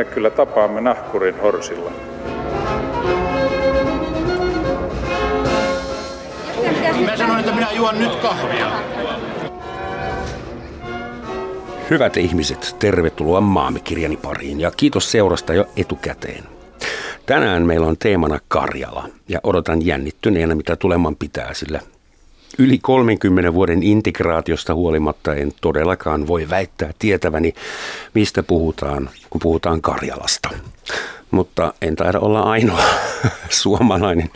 me kyllä tapaamme nahkurin horsilla. Mä sanoin, että minä juon nyt kahvia. Hyvät ihmiset, tervetuloa maamme kirjani pariin ja kiitos seurasta jo etukäteen. Tänään meillä on teemana Karjala ja odotan jännittyneenä mitä tuleman pitää, sillä yli 30 vuoden integraatiosta huolimatta en todellakaan voi väittää tietäväni, mistä puhutaan, kun puhutaan Karjalasta mutta en taida olla ainoa suomalainen,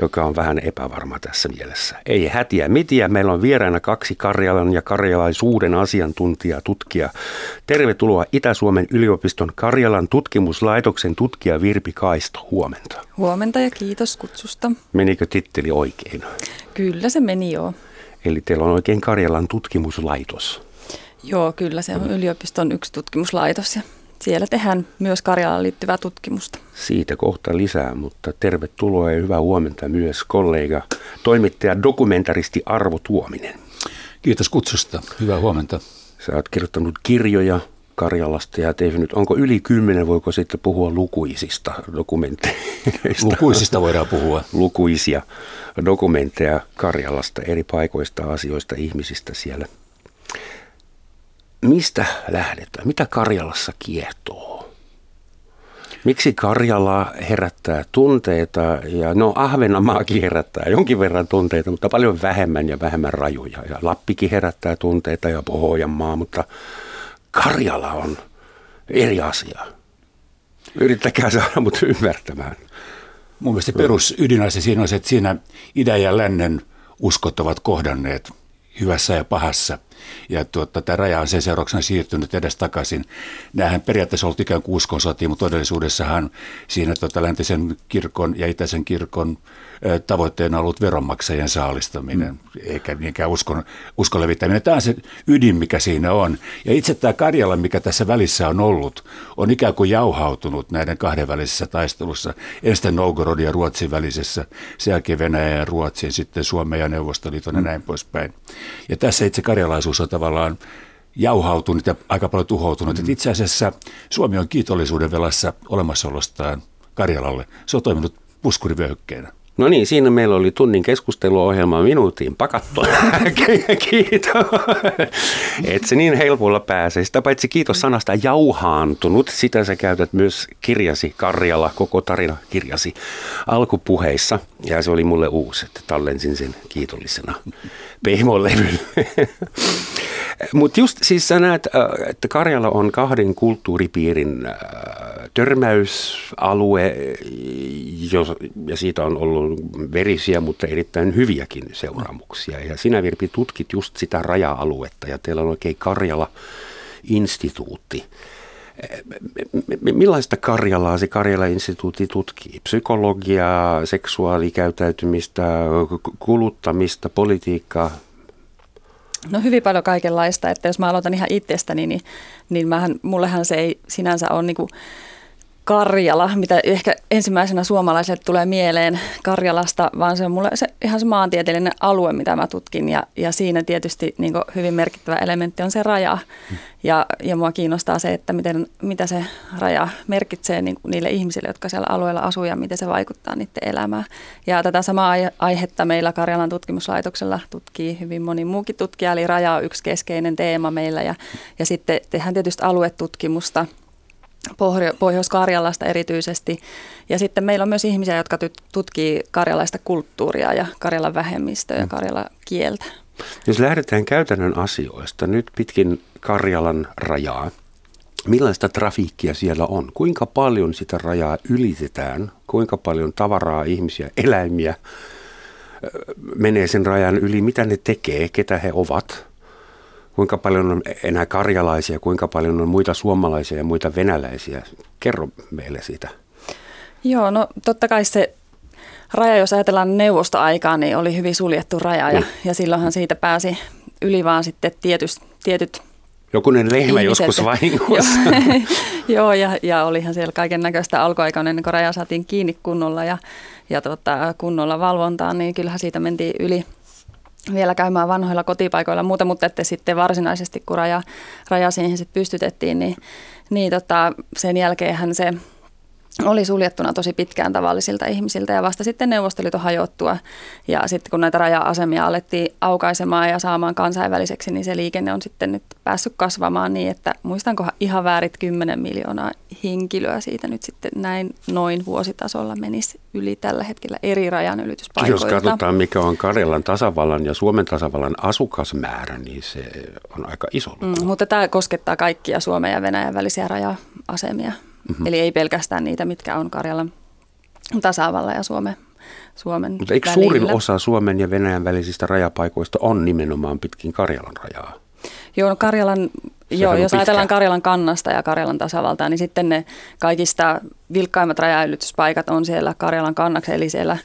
joka on vähän epävarma tässä mielessä. Ei hätiä mitiä, meillä on vieraana kaksi Karjalan ja karjalaisuuden asiantuntijaa tutkija. Tervetuloa Itä-Suomen yliopiston Karjalan tutkimuslaitoksen tutkija Virpi Kaisto. Huomenta. Huomenta ja kiitos kutsusta. Menikö titteli oikein? Kyllä se meni joo. Eli teillä on oikein Karjalan tutkimuslaitos. Joo, kyllä se on yliopiston yksi tutkimuslaitos ja siellä tehdään myös Karjalaan liittyvää tutkimusta. Siitä kohta lisää, mutta tervetuloa ja hyvää huomenta myös kollega, toimittaja, dokumentaristi Arvo Tuominen. Kiitos kutsusta. Hyvää huomenta. Sä oot kirjoittanut kirjoja Karjalasta ja tehnyt, onko yli kymmenen, voiko sitten puhua lukuisista dokumentteista? Lukuisista voidaan puhua. Lukuisia dokumentteja Karjalasta, eri paikoista, asioista, ihmisistä siellä – mistä lähdetään? Mitä Karjalassa kiehtoo? Miksi Karjala herättää tunteita? Ja no Ahvenanmaakin herättää jonkin verran tunteita, mutta paljon vähemmän ja vähemmän rajuja. Ja Lappikin herättää tunteita ja Pohjanmaa, mutta Karjala on eri asia. Yrittäkää saada mut ymmärtämään. Mun mielestä perus ydinasia siinä on se, että siinä idän ja lännen uskot ovat kohdanneet hyvässä ja pahassa. Ja tuota, tämä raja on sen seurauksena siirtynyt edes takaisin. Nämähän periaatteessa ollut ikään kuin uskonsotia, mutta todellisuudessahan siinä tuota, läntisen kirkon ja itäisen kirkon tavoitteena ollut veronmaksajien saalistaminen, mm. eikä niinkään uskon, uskon levittäminen. Tämä on se ydin, mikä siinä on. Ja itse tämä Karjala, mikä tässä välissä on ollut, on ikään kuin jauhautunut näiden kahdenvälisessä taistelussa. Ensin Novgorod ja Ruotsin välisessä, sen jälkeen Venäjä ja Ruotsin, sitten Suomen ja Neuvostoliiton mm. ja näin poispäin. Ja tässä itse karjalaisuus on tavallaan jauhautunut ja aika paljon tuhoutunut. Mm. itse asiassa Suomi on kiitollisuuden velassa olemassaolostaan Karjalalle. Se on toiminut puskurivyöhykkeenä. No niin, siinä meillä oli tunnin keskusteluohjelma minuutin pakattu. kiitos. Et se niin helpolla pääse. Sitä paitsi kiitos sanasta jauhaantunut. Sitä sä käytät myös kirjasi Karjala, koko tarina kirjasi alkupuheissa. Ja se oli mulle uusi, että tallensin sen kiitollisena pehmolevyllä. Mutta just siis sä näet, äh, että Karjala on kahden kulttuuripiirin äh, törmäysalue, ja siitä on ollut verisiä, mutta erittäin hyviäkin seuraamuksia. Ja sinä Virpi tutkit just sitä raja-aluetta, ja teillä on oikein Karjala-instituutti. Millaista Karjalaa se Karjala-instituutti tutkii? Psykologiaa, seksuaalikäyttäytymistä, kuluttamista, politiikkaa? No hyvin paljon kaikenlaista, että jos mä aloitan ihan itsestäni, niin, niin mähän, mullehan se ei sinänsä ole niin kuin Karjala, mitä ehkä ensimmäisenä suomalaiselle tulee mieleen Karjalasta, vaan se on mulle se, ihan se maantieteellinen alue, mitä mä tutkin. Ja, ja siinä tietysti niin hyvin merkittävä elementti on se raja. Ja, ja mua kiinnostaa se, että miten, mitä se raja merkitsee niin niille ihmisille, jotka siellä alueella asuu ja miten se vaikuttaa niiden elämään. Ja tätä samaa aihetta meillä Karjalan tutkimuslaitoksella tutkii hyvin moni muukin tutkija, eli raja on yksi keskeinen teema meillä. Ja, ja sitten tehdään tietysti aluetutkimusta – Pohjois-Karjalasta erityisesti. Ja sitten meillä on myös ihmisiä, jotka tutkii karjalaista kulttuuria ja Karjalan vähemmistöä ja mm. Karjalan kieltä. Jos lähdetään käytännön asioista, nyt pitkin Karjalan rajaa, millaista trafiikkia siellä on? Kuinka paljon sitä rajaa ylitetään? Kuinka paljon tavaraa, ihmisiä, eläimiä menee sen rajan yli? Mitä ne tekee? Ketä he ovat? Kuinka paljon on enää karjalaisia, kuinka paljon on muita suomalaisia ja muita venäläisiä? Kerro meille siitä. Joo, no totta kai se raja, jos ajatellaan neuvostoaikaa, niin oli hyvin suljettu raja ja, ja silloinhan siitä pääsi yli vaan sitten tietyst, tietyt Jokunen lehmä ihmiset. joskus vahingossa. Joo, ja, ja olihan siellä kaiken näköistä alkuaikoina, ennen kuin raja saatiin kiinni kunnolla ja, ja tota, kunnolla valvontaan, niin kyllähän siitä mentiin yli vielä käymään vanhoilla kotipaikoilla muuta, mutta että sitten varsinaisesti kun raja, raja siihen sitten pystytettiin, niin, niin tota, sen jälkeenhän se oli suljettuna tosi pitkään tavallisilta ihmisiltä ja vasta sitten Neuvostoliiton hajottua ja sitten kun näitä raja-asemia alettiin aukaisemaan ja saamaan kansainväliseksi, niin se liikenne on sitten nyt päässyt kasvamaan niin, että muistanko ihan väärit 10 miljoonaa henkilöä siitä nyt sitten näin noin vuositasolla menisi yli tällä hetkellä eri rajan ylityspaikoilta. Jos katsotaan mikä on Karjalan tasavallan ja Suomen tasavallan asukasmäärä, niin se on aika iso. Mm, mutta tämä koskettaa kaikkia Suomen ja Venäjän välisiä raja-asemia. Mm-hmm. Eli ei pelkästään niitä, mitkä on Karjalan tasavalla ja Suomen, Suomen Mutta eikö välillä. suurin osa Suomen ja Venäjän välisistä rajapaikoista on nimenomaan pitkin Karjalan rajaa? Joo, no Karjalan, joo, jos pitkä. ajatellaan Karjalan kannasta ja Karjalan tasavaltaa, niin sitten ne kaikista vilkkaimmat rajaylityspaikat on siellä Karjalan kannaksi, eli siellä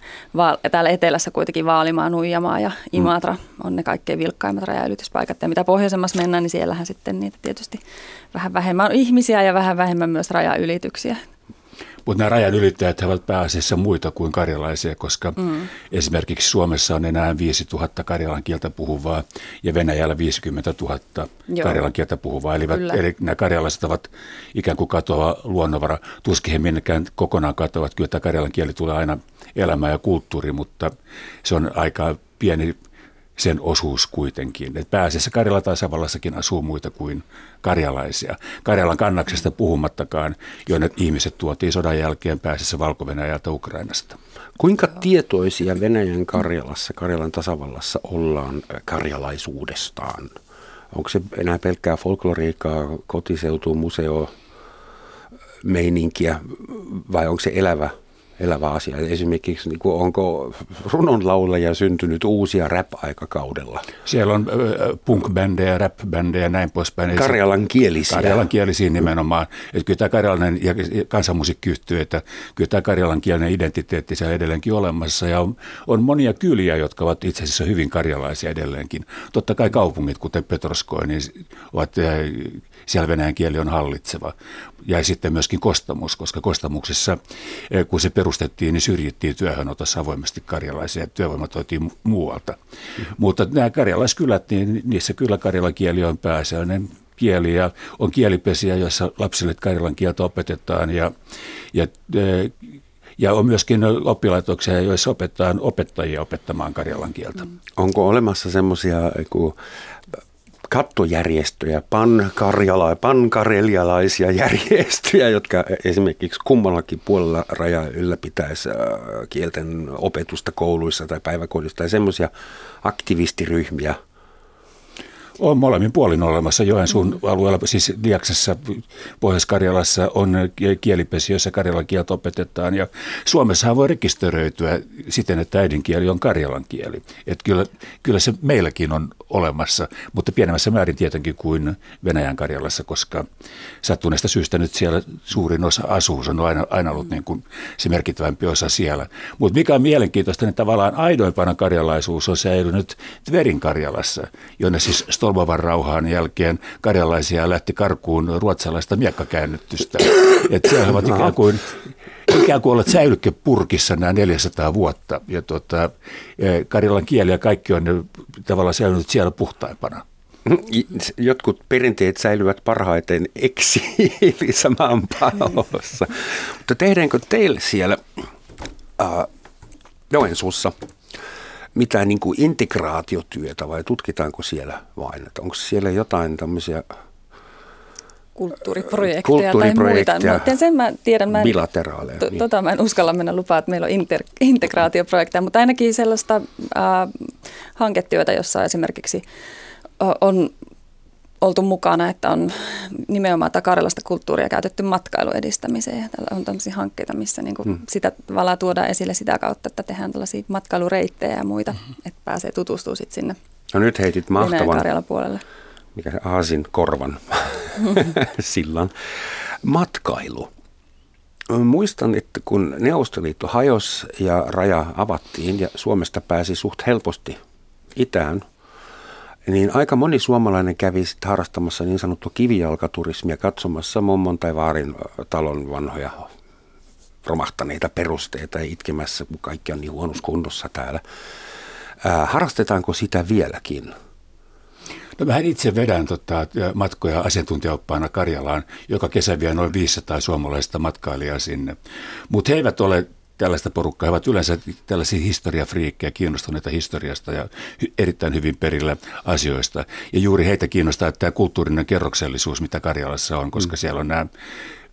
täällä etelässä kuitenkin Vaalimaa, Nuijamaa ja Imatra on ne kaikkein vilkkaimmat rajaylityspaikat. Ja mitä pohjoisemmassa mennään, niin siellähän sitten niitä tietysti vähän vähemmän on ihmisiä ja vähän vähemmän myös rajaylityksiä. Mutta nämä rajan ylittäjät ovat pääasiassa muita kuin karjalaisia, koska mm. esimerkiksi Suomessa on enää 5000 karjalan kieltä puhuvaa ja Venäjällä 50 000 Joo. karjalan kieltä puhuvaa. Eli, Kyllä. eli nämä karjalaiset ovat ikään kuin katoava luonnonvara. Tuskin he minnekään kokonaan katoavat. Kyllä tämä karjalan kieli tulee aina elämään ja kulttuuri, mutta se on aika pieni sen osuus kuitenkin. Et pääasiassa Karjalan tasavallassakin asuu muita kuin karjalaisia. Karjalan kannaksesta puhumattakaan, jonne ihmiset tuotiin sodan jälkeen pääasiassa valko ja Ukrainasta. Kuinka tietoisia Venäjän Karjalassa, Karjalan tasavallassa ollaan äh, karjalaisuudestaan? Onko se enää pelkkää folkloriikkaa, kotiseutu, museo, meininkiä vai onko se elävä, elävä asia? Esimerkiksi niin kuin, onko runonlaulajia syntynyt uusia rap-aikakaudella? Siellä on punk-bändejä, rap-bändejä ja näin poispäin. Karjalan kielisiä. Karjalan kielisiä nimenomaan. Että kyllä tämä karjalainen ja kansanmusiikki yhtyy, että kyllä tämä karjalan kielinen identiteetti siellä edelleenkin olemassa. Ja on, on monia kyliä, jotka ovat itse asiassa hyvin karjalaisia edelleenkin. Totta kai kaupungit, kuten Petroskoi, niin ovat, eh, siellä venäjän kieli on hallitseva. Ja sitten myöskin kostamus, koska kostamuksessa, eh, kun se perustettiin, niin syrjittiin työhönotossa avoimesti karjalaisia ja työvoima toitiin mu- muualta. Mm-hmm. Mutta nämä karjalaiskylät, niin niissä kyllä karjalan kieli on pääasiallinen kieli ja on kielipesiä, joissa lapsille karjalan kieltä opetetaan ja, ja, eh, ja on myöskin oppilaitoksia, joissa opetetaan opettajia opettamaan karjalan kieltä. Onko olemassa semmoisia kattojärjestöjä, pankarjala, pankarelialaisia järjestöjä, jotka esimerkiksi kummallakin puolella rajaa ylläpitäisi äh, kielten opetusta kouluissa tai päiväkodissa tai semmoisia aktivistiryhmiä? On molemmin puolin olemassa. Joensuun alueella, siis Diaksessa, Pohjois-Karjalassa on kielipesi, jossa karjalan kieltä opetetaan. Ja Suomessahan voi rekisteröityä siten, että äidinkieli on karjalan kieli. Et kyllä, kyllä se meilläkin on olemassa, mutta pienemmässä määrin tietenkin kuin Venäjän Karjalassa, koska sattuneesta syystä nyt siellä suurin osa asuu. Se on aina, aina ollut niin kuin se merkittävämpi osa siellä. Mutta mikä on mielenkiintoista, niin tavallaan aidoimpana karjalaisuus on säilynyt Tverin Karjalassa, jonne siis Stolbovan rauhaan jälkeen karjalaisia lähti karkuun ruotsalaista miekkakäännytystä. Että siellä ovat ikään kuin ikään kuin olleet säilykepurkissa nämä 400 vuotta. Ja tota, eh, Karjalan kieli ja kaikki on tavallaan säilynyt siellä puhtaimpana. Jotkut perinteet säilyvät parhaiten eksiilissä maanpallossa. Mutta tehdäänkö teille siellä äh, Joensuussa mitään niin kuin integraatiotyötä vai tutkitaanko siellä vain? Onko siellä jotain tämmöisiä kulttuuriprojekteja, Kulttuuriprojekteja, tai muita. Mutta sen mä tiedän, mä en, bilateraaleja, to, niin. tota mä en uskalla mennä lupaa, että meillä on inter, integraatioprojekteja, mutta ainakin sellaista äh, hanketyötä, jossa esimerkiksi ö, on oltu mukana, että on nimenomaan tätä karjalaista kulttuuria käytetty matkailun edistämiseen. Täällä on tämmöisiä hankkeita, missä niin hmm. sitä tavallaan tuodaan esille sitä kautta, että tehdään tällaisia matkailureittejä ja muita, hmm. että pääsee tutustumaan sitten sinne No nyt heitit mahtavan puolelle. Mikä se aasin korvan sillan. Matkailu. Muistan, että kun Neuvostoliitto hajosi ja raja avattiin ja Suomesta pääsi suht helposti itään, niin aika moni suomalainen kävi sitten harrastamassa niin sanottua kivijalkaturismia katsomassa mummon tai vaarin talon vanhoja romahtaneita perusteita ja itkemässä, kun kaikki on niin huonossa kunnossa täällä. Ää, harrastetaanko sitä vieläkin? No mähän itse vedän tota, matkoja asiantuntijaoppaana Karjalaan. Joka kesä vie noin 500 suomalaista matkailijaa sinne. Mutta he eivät ole tällaista porukkaa. He ovat yleensä tällaisia historiafriikkejä, kiinnostuneita historiasta ja erittäin hyvin perillä asioista. Ja juuri heitä kiinnostaa tämä kulttuurinen kerroksellisuus, mitä Karjalassa on, koska mm. siellä on nämä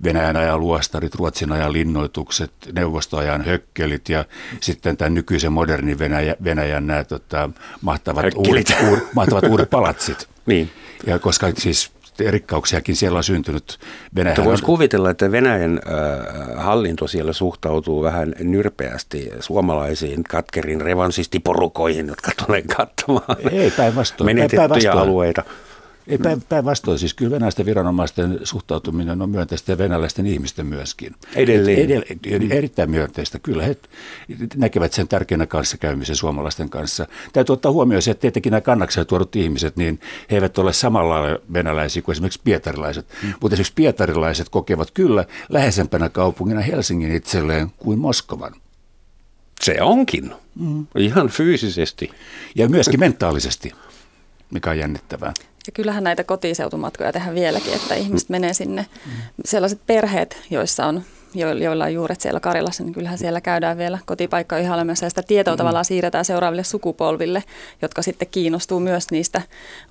Venäjän ajan luostarit, Ruotsin ajan linnoitukset, neuvostoajan hökkelit ja sitten tämän nykyisen modernin Venäjä, Venäjän nämä tota, mahtavat, uudet, uudet, mahtavat uudet palatsit. niin. Ja koska siis rikkauksiakin siellä on syntynyt. Venäjän voisi kuvitella, että Venäjän äh, hallinto siellä suhtautuu vähän nyrpeästi suomalaisiin katkerin revansistiporukoihin, jotka tulee katsomaan Ei, päinvastoin. menetettyjä päinvastoin. alueita. Ei päinvastoin, siis kyllä venäläisten viranomaisten suhtautuminen on myönteistä ja venäläisten ihmisten myöskin. Edelleen. Edell- erittäin myönteistä, kyllä he näkevät sen tärkeänä kanssakäymisen suomalaisten kanssa. Täytyy ottaa huomioon se, että tietenkin nämä kannaksia tuodut ihmiset, niin he eivät ole samalla lailla venäläisiä kuin esimerkiksi pietarilaiset. Mm. Mutta esimerkiksi pietarilaiset kokevat kyllä läheisempänä kaupungina Helsingin itselleen kuin Moskovan. Se onkin, mm. ihan fyysisesti. Ja myöskin mentaalisesti, mikä on jännittävää. Ja kyllähän näitä kotiseutumatkoja tehdään vieläkin, että ihmiset menee sinne. Sellaiset perheet, joissa on joilla on juuret siellä Karjalassa, niin kyllähän siellä käydään vielä kotipaikka ihailemassa ja sitä tietoa mm. tavallaan siirretään seuraaville sukupolville, jotka sitten kiinnostuu myös niistä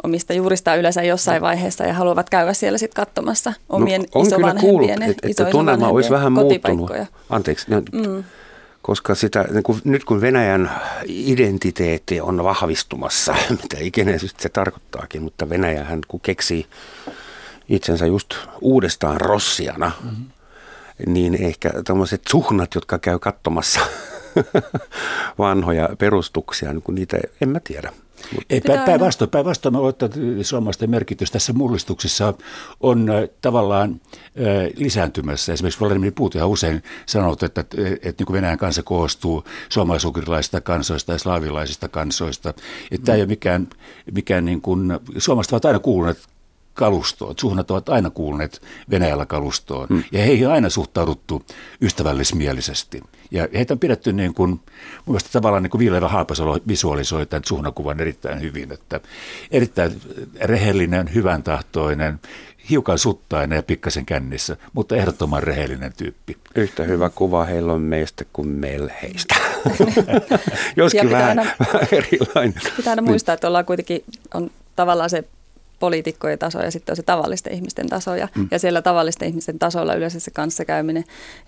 omista juurista yleensä jossain no. vaiheessa ja haluavat käydä siellä sitten katsomassa omien no, on isovanhempien että, että tunnelma olisi vähän muuttunut. Anteeksi, no, mm koska sitä, niin kuin, nyt kun Venäjän identiteetti on vahvistumassa, mitä ikinä se tarkoittaakin, mutta Venäjähän kun keksii itsensä just uudestaan rossiana, mm-hmm. niin ehkä tämmöiset suhnat, jotka käy katsomassa vanhoja perustuksia, niin kuin niitä en mä tiedä. Ei, päinvastoin, päinvastoin mä että suomalaisten merkitys tässä mullistuksessa on äh, tavallaan äh, lisääntymässä. Esimerkiksi Vladimir on usein sanonut, että, että, että niin Venäjän kansa koostuu suomalaisukrilaisista kansoista ja slaavilaisista kansoista. Että mm. tämä ei ole mikään, mikään niin kuin, suomalaiset ovat aina kuuluneet kalustoon. Suunnat ovat aina kuuluneet Venäjällä kalustoon mm. ja heihin on aina suhtauduttu ystävällismielisesti. Ja heitä on pidetty niin kuin, mun mielestä tavallaan niin kuin Viilevä Haapasalo visualisoi tämän suhnakuvan erittäin hyvin, että erittäin rehellinen, hyvän tahtoinen, hiukan suttainen ja pikkasen kännissä, mutta ehdottoman rehellinen tyyppi. Yhtä hyvä kuva heillä on meistä kuin meillä heistä. Joskin vähän, aina, vähän erilainen. Pitää aina muistaa, että ollaan kuitenkin on tavallaan se poliitikkojen taso ja sitten on se tavallisten ihmisten taso. Ja, mm. ja siellä tavallisten ihmisten tasolla yleensä se kanssakäyminen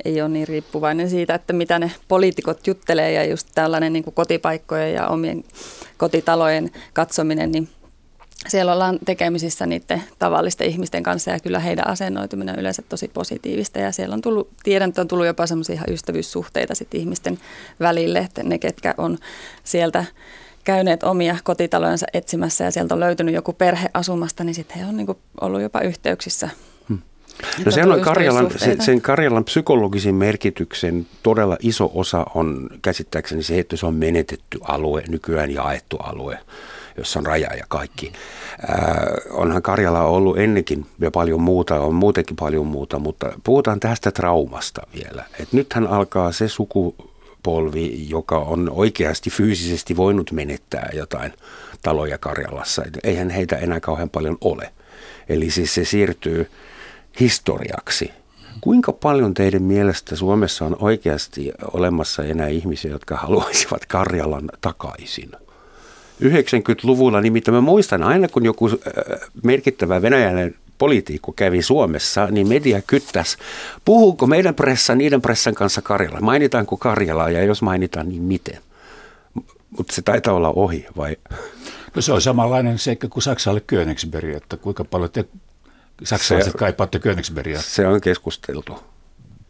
ei ole niin riippuvainen siitä, että mitä ne poliitikot juttelee ja just tällainen niin kuin kotipaikkojen ja omien kotitalojen katsominen, niin siellä ollaan tekemisissä niiden tavallisten ihmisten kanssa ja kyllä heidän asennoituminen on yleensä tosi positiivista ja siellä on tullut, tiedän, että on tullut jopa semmoisia ihan ystävyyssuhteita sitten ihmisten välille, että ne ketkä on sieltä käyneet omia kotitalojensa etsimässä ja sieltä on löytynyt joku perhe asumasta, niin sitten he on niin ollut jopa yhteyksissä. No se on Karjalan, sen, sen Karjalan psykologisen merkityksen todella iso osa on käsittääkseni se, että se on menetetty alue, nykyään jaettu alue jossa on raja ja kaikki. Äh, onhan Karjala ollut ennenkin ja paljon muuta, on muutenkin paljon muuta, mutta puhutaan tästä traumasta vielä. Et nythän alkaa se suku, polvi, joka on oikeasti fyysisesti voinut menettää jotain taloja Karjalassa. Eihän heitä enää kauhean paljon ole. Eli siis se siirtyy historiaksi. Kuinka paljon teidän mielestä Suomessa on oikeasti olemassa enää ihmisiä, jotka haluaisivat Karjalan takaisin? 90-luvulla nimittäin mä muistan aina, kun joku merkittävä venäläinen poliitikko kävi Suomessa, niin media kyttäisi, puhuuko meidän pressa niiden pressan kanssa Karjala? Mainitaanko Karjalaa ja jos mainitaan, niin miten? Mutta se taitaa olla ohi, vai? No se on samanlainen seikka kuin Saksalle Königsberg, että kuinka paljon te saksalaiset se, kaipaatte Königsbergia. Se on keskusteltu.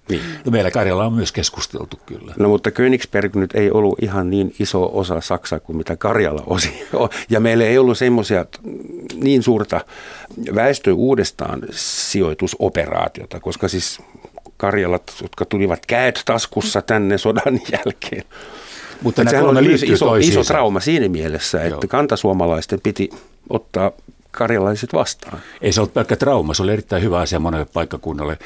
Niin. No meillä Karjala on myös keskusteltu kyllä. No mutta Königsberg nyt ei ollut ihan niin iso osa Saksaa kuin mitä Karjala osi. Ja meillä ei ollut semmoisia niin suurta väestö uudestaan sijoitusoperaatiota, koska siis Karjalat, jotka tulivat käet taskussa tänne sodan jälkeen. Mutta sehän oli iso, iso trauma siinä mielessä, että Joo. kantasuomalaisten piti ottaa karjalaiset vastaan? Ei se ollut pelkkä trauma, se oli erittäin hyvä asia monelle paikkakunnalle.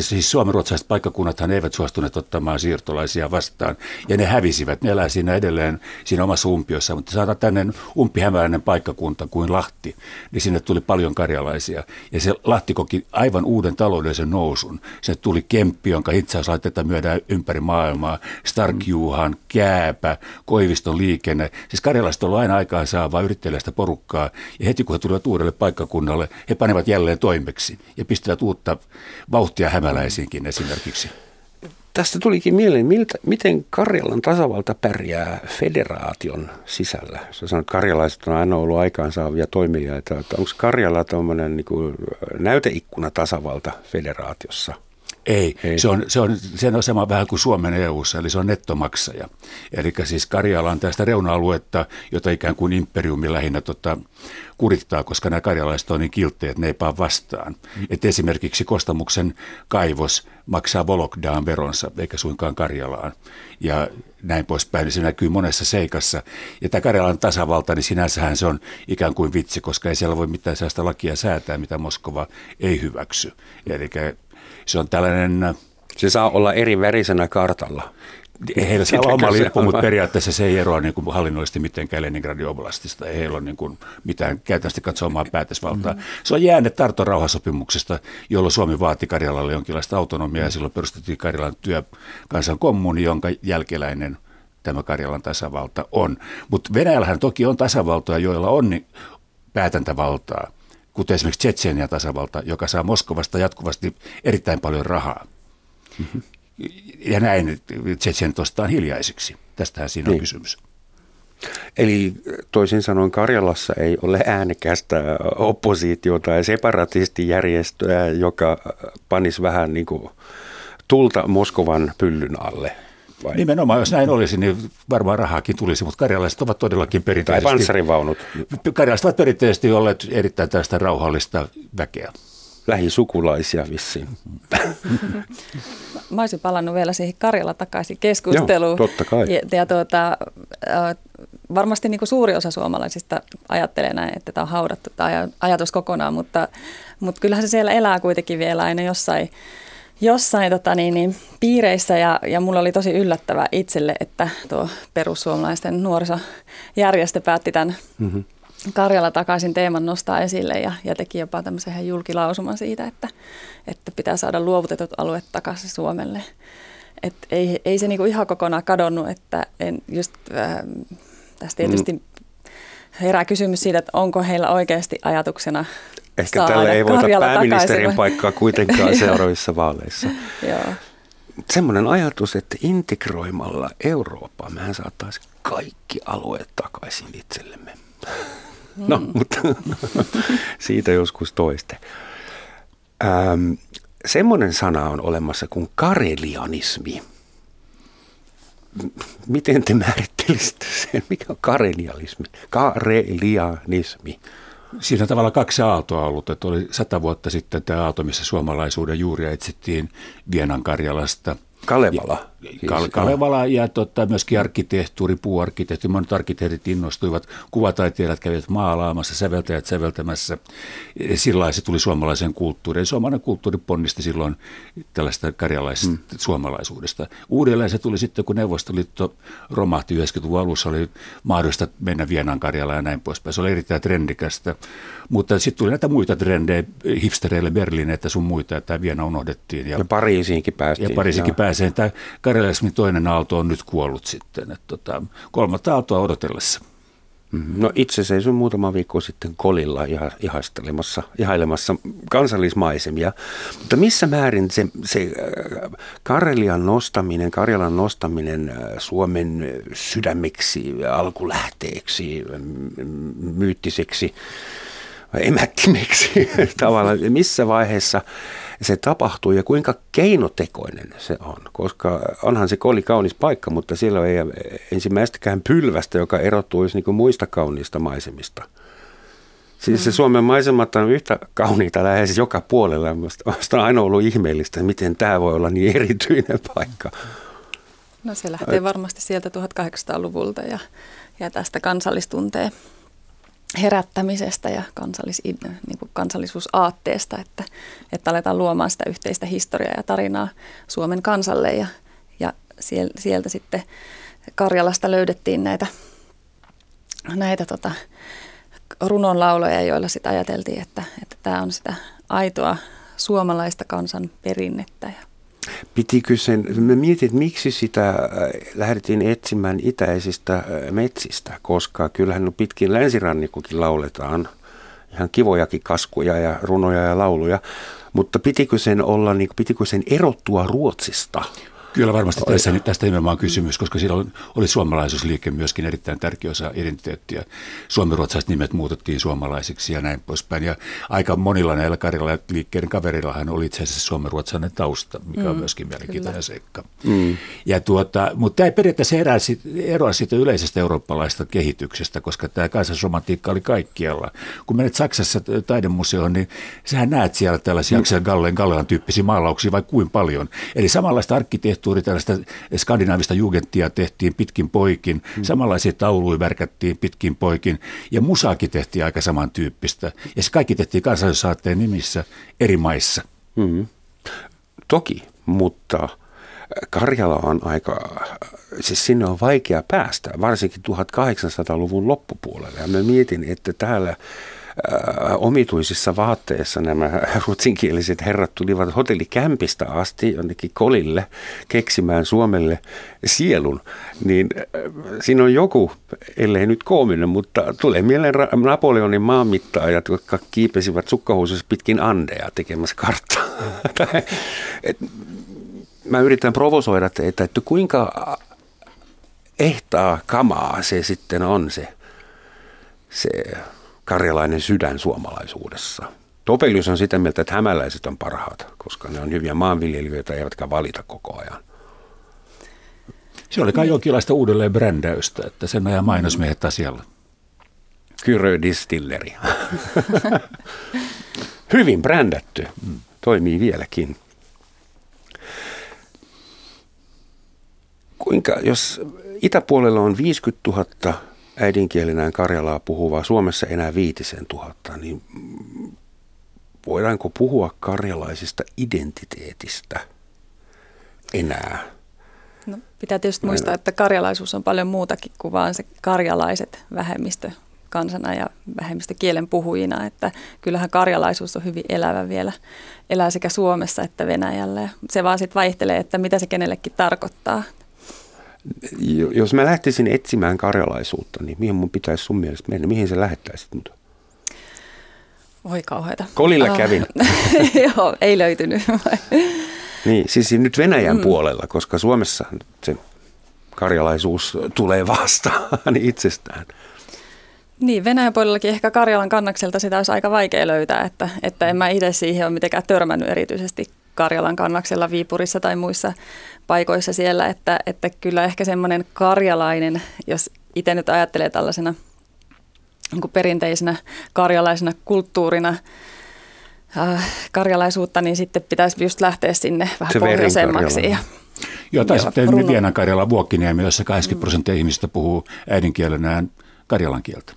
Siis suomen-ruotsalaiset paikkakunnathan eivät suostuneet ottamaan siirtolaisia vastaan, ja ne hävisivät. Ne elää siinä edelleen siinä omassa umpiossa, mutta saada tänne umpihämäläinen paikkakunta kuin Lahti, niin sinne tuli paljon karjalaisia. Ja se Lahti koki aivan uuden taloudellisen nousun. Se tuli Kemppi, jonka hitsauslaitteita myydään ympäri maailmaa, Starkjuhan, Kääpä, Koiviston liikenne. Siis karjalaiset on aina aikaan saavaa yrittäjästä porukkaa, ja heti kun he tulivat uudelle paikkakunnalle, he panevat jälleen toimeksi ja pistivät uutta vauhtia hämäläisiinkin esimerkiksi. Tästä tulikin mieleen, miltä, miten Karjalan tasavalta pärjää federaation sisällä. Sä sanoit, että karjalaiset on aina ollut aikaansaavia toimijoita. Onko Karjala tuommoinen niin näyteikkuna tasavalta federaatiossa – ei, Ei. Se, on, se, on, se on sama vähän kuin Suomen eu eli se on nettomaksaja. Eli siis Karjala on tästä reuna-aluetta, jota ikään kuin imperiumi lähinnä tota, kurittaa, koska nämä karjalaiset on niin kiltteet, että ne ei paa vastaan. Mm. Et esimerkiksi Kostamuksen kaivos maksaa Volokdaan veronsa, eikä suinkaan Karjalaan. Ja näin poispäin, niin se näkyy monessa seikassa. Ja tämä Karjalan tasavalta, niin sinänsähän se on ikään kuin vitsi, koska ei siellä voi mitään sellaista lakia säätää, mitä Moskova ei hyväksy. Eli se on tällainen... Se saa olla eri värisenä kartalla. Heillä saa olla oma lippu, mutta periaatteessa se ei eroa niin kuin hallinnollisesti mitenkään Leningradin oblastista. Ei heillä ole niin kuin mitään käytännössä katsoa omaa päätösvaltaa. Mm. Se on jäänne Tarton rauhasopimuksesta, jolloin Suomi vaati Karjalalle jonkinlaista autonomiaa ja silloin perustettiin Karjalan työkansan kommuni, jonka jälkeläinen tämä Karjalan tasavalta on. Mutta Venäjällähän toki on tasavaltoja, joilla on niin päätäntävaltaa kuten esimerkiksi Tsetseenian tasavalta, joka saa Moskovasta jatkuvasti erittäin paljon rahaa. Mm-hmm. Ja näin Tsetseenit ostaa hiljaisiksi. Tästähän siinä niin. on kysymys. Eli toisin sanoen Karjalassa ei ole äänekästä oppositiota ja separatistijärjestöä, joka panisi vähän niin kuin tulta Moskovan pyllyn alle. Vai? Nimenomaan, jos näin olisi, niin varmaan rahaakin tulisi, mutta karjalaiset ovat todellakin perinteisesti... Tai panssarivaunut. Karjalaiset ovat perinteisesti olleet erittäin tästä rauhallista väkeä. Lähisukulaisia vissiin. Mä olisin palannut vielä siihen Karjala takaisin keskusteluun. Joo, totta kai. Ja, ja tuota, varmasti niin kuin suuri osa suomalaisista ajattelee näin, että tämä on haudattu tämä ajatus kokonaan, mutta, mutta kyllähän se siellä elää kuitenkin vielä aina jossain jossain tota, niin, niin, piireissä ja, ja mulla oli tosi yllättävää itselle, että tuo perussuomalaisten nuorisojärjestö päätti tämän mm-hmm. Karjala takaisin teeman nostaa esille ja, ja teki jopa tämmöisen julkilausuman siitä, että, että pitää saada luovutetut alueet takaisin Suomelle. Et ei, ei se niinku ihan kokonaan kadonnut, että en just, äh, tästä tietysti mm. herää kysymys siitä, että onko heillä oikeasti ajatuksena Ehkä tällä ei voita pääministerin takaisin. paikkaa kuitenkaan seuraavissa vaaleissa. Joo. Semmoinen ajatus, että integroimalla Eurooppaa mehän saataisiin kaikki alueet takaisin itsellemme. No, mm. mutta siitä joskus toiste. Ähm, semmoinen sana on olemassa kuin karelianismi. Miten te määrittelisitte sen? Mikä on karelianismi? Karelianismi. Siinä on tavallaan kaksi aaltoa ollut. Että oli sata vuotta sitten tämä aalto, missä suomalaisuuden juuria etsittiin Vienan Karjalasta – Kalevala. Kal- Kalevala ja tota, myöskin arkkitehtuuri, puuarkkitehtuuri. Monet arkkitehdit innostuivat, kuvataiteilijat kävivät maalaamassa, säveltäjät säveltämässä. Sillä se tuli suomalaisen kulttuuriin. Suomalainen kulttuuri ponnisti silloin tällaista karjalaisesta mm. suomalaisuudesta. Uudelleen se tuli sitten, kun Neuvostoliitto romahti 90-luvun alussa, oli mahdollista mennä Vienan Karjalaan ja näin poispäin. Se oli erittäin trendikästä. Mutta sitten tuli näitä muita trendejä, hipstereille Berliin, että sun muita, että Viena unohdettiin. Ja, ja Pariisiinkin päästiin. Ja Pariisiinkin pääsee. Tämä karjalaismin toinen aalto on nyt kuollut sitten. Että tota, kolmatta aaltoa odotellessa. Mm-hmm. No itse seisoin muutama viikko sitten kolilla ihastelemassa, ihailemassa kansallismaisemia, mutta missä määrin se, se äh, Karelian nostaminen, Karjalan nostaminen äh, Suomen sydämeksi, alkulähteeksi, myyttiseksi emättimeksi tavallaan, missä vaiheessa se tapahtuu ja kuinka keinotekoinen se on, koska onhan se koli kaunis paikka, mutta siellä ei ensimmäistäkään pylvästä, joka erottuisi niin muista kauniista maisemista. Siis se mm. Suomen maisemat on yhtä kauniita lähes joka puolella. Minusta on aina ollut ihmeellistä, miten tämä voi olla niin erityinen paikka. No se lähtee varmasti sieltä 1800-luvulta ja, ja tästä kansallistunteen herättämisestä ja kansallis, niin kuin kansallisuusaatteesta, että, että aletaan luomaan sitä yhteistä historiaa ja tarinaa Suomen kansalle ja, ja sieltä sitten Karjalasta löydettiin näitä, näitä tota, runonlauloja, joilla sitten ajateltiin, että, että tämä on sitä aitoa suomalaista kansan perinnettä. Ja Pitikö sen, mä mietin, että miksi sitä äh, lähdettiin etsimään itäisistä äh, metsistä, koska kyllähän pitkin länsirannikokin lauletaan ihan kivojakin kaskuja ja runoja ja lauluja, mutta pitikö sen olla, niin pitikö sen erottua Ruotsista? Kyllä varmasti tässä, tästä nimenomaan kysymys, koska siellä oli suomalaisuusliike myöskin erittäin tärkeä osa identiteettiä. Suomenruotsalaiset nimet muutettiin suomalaisiksi ja näin poispäin. Ja aika monilla näillä Karjala liikkeiden kaverillahan oli itse asiassa suomenruotsalainen tausta, mikä mm, on myöskin mielenkiintoinen kyllä. seikka. Mm. Ja tuota, mutta tämä ei periaatteessa erää eroa siitä yleisestä eurooppalaista kehityksestä, koska tämä kansallisromantiikka oli kaikkialla. Kun menet Saksassa taidemuseoon, niin sähän näet siellä tällaisia mm. Axel Gallen, Gallean tyyppisiä maalauksia vai kuin paljon. Eli samanlaista arkkitehtuuria arkkitehtuuri, tällaista skandinaavista jugentia tehtiin pitkin poikin, mm. samanlaisia tauluja värkättiin pitkin poikin ja musaakin tehtiin aika samantyyppistä. Ja se kaikki tehtiin kansallisaatteen nimissä eri maissa. Mm. Toki, mutta Karjala on aika, siis sinne on vaikea päästä, varsinkin 1800-luvun loppupuolella. Ja mä mietin, että täällä omituisissa vaatteissa nämä ruotsinkieliset herrat tulivat hotellikämpistä asti jonnekin kolille keksimään Suomelle sielun, niin siinä on joku, ellei nyt koominen, mutta tulee mieleen Napoleonin maanmittaajat, jotka kiipesivät sukkahuusussa pitkin Andeja tekemässä karttaa. Mä yritän provosoida teitä, että kuinka ehtaa kamaa se sitten on se, se karjalainen sydän suomalaisuudessa. Topelius on sitä mieltä, että hämäläiset on parhaat, koska ne on hyviä maanviljelijöitä eivätkä valita koko ajan. Se oli kai jonkinlaista uudelleen brändäystä, että sen ajan mainosmiehet asialla. Kyrö Distilleri. Hyvin brändätty. Toimii vieläkin. Kuinka, jos itäpuolella on 50 000 äidinkielenään karjalaa puhuvaa Suomessa enää viitisen tuhatta, niin voidaanko puhua karjalaisista identiteetistä enää? No, pitää tietysti muistaa, että karjalaisuus on paljon muutakin kuin vaan se karjalaiset vähemmistö kansana ja vähemmistökielen puhujina, että kyllähän karjalaisuus on hyvin elävä vielä, elää sekä Suomessa että Venäjällä. Se vaan sitten vaihtelee, että mitä se kenellekin tarkoittaa jos mä lähtisin etsimään karjalaisuutta, niin mihin mun pitäisi sun mielestä mennä? Mihin sä lähettäisit mut? Voi kauheita. Kolilla kävin. Joo, ei löytynyt. niin, siis nyt Venäjän mm. puolella, koska Suomessa se karjalaisuus tulee vastaan itsestään. Niin, Venäjän puolellakin ehkä Karjalan kannakselta sitä olisi aika vaikea löytää, että, että en mä itse siihen ole mitenkään törmännyt erityisesti Karjalan kannaksella Viipurissa tai muissa paikoissa siellä, että, että kyllä ehkä semmoinen karjalainen, jos itse nyt ajattelee tällaisena niin kuin perinteisenä karjalaisena kulttuurina, äh, karjalaisuutta, niin sitten pitäisi just lähteä sinne vähän Se pohjoisemmaksi. Ja, Joo, tai sitten Vienan Karjala Vuokkiniemi, jossa 80 prosenttia mm. ihmistä puhuu äidinkielenään karjalan kieltä.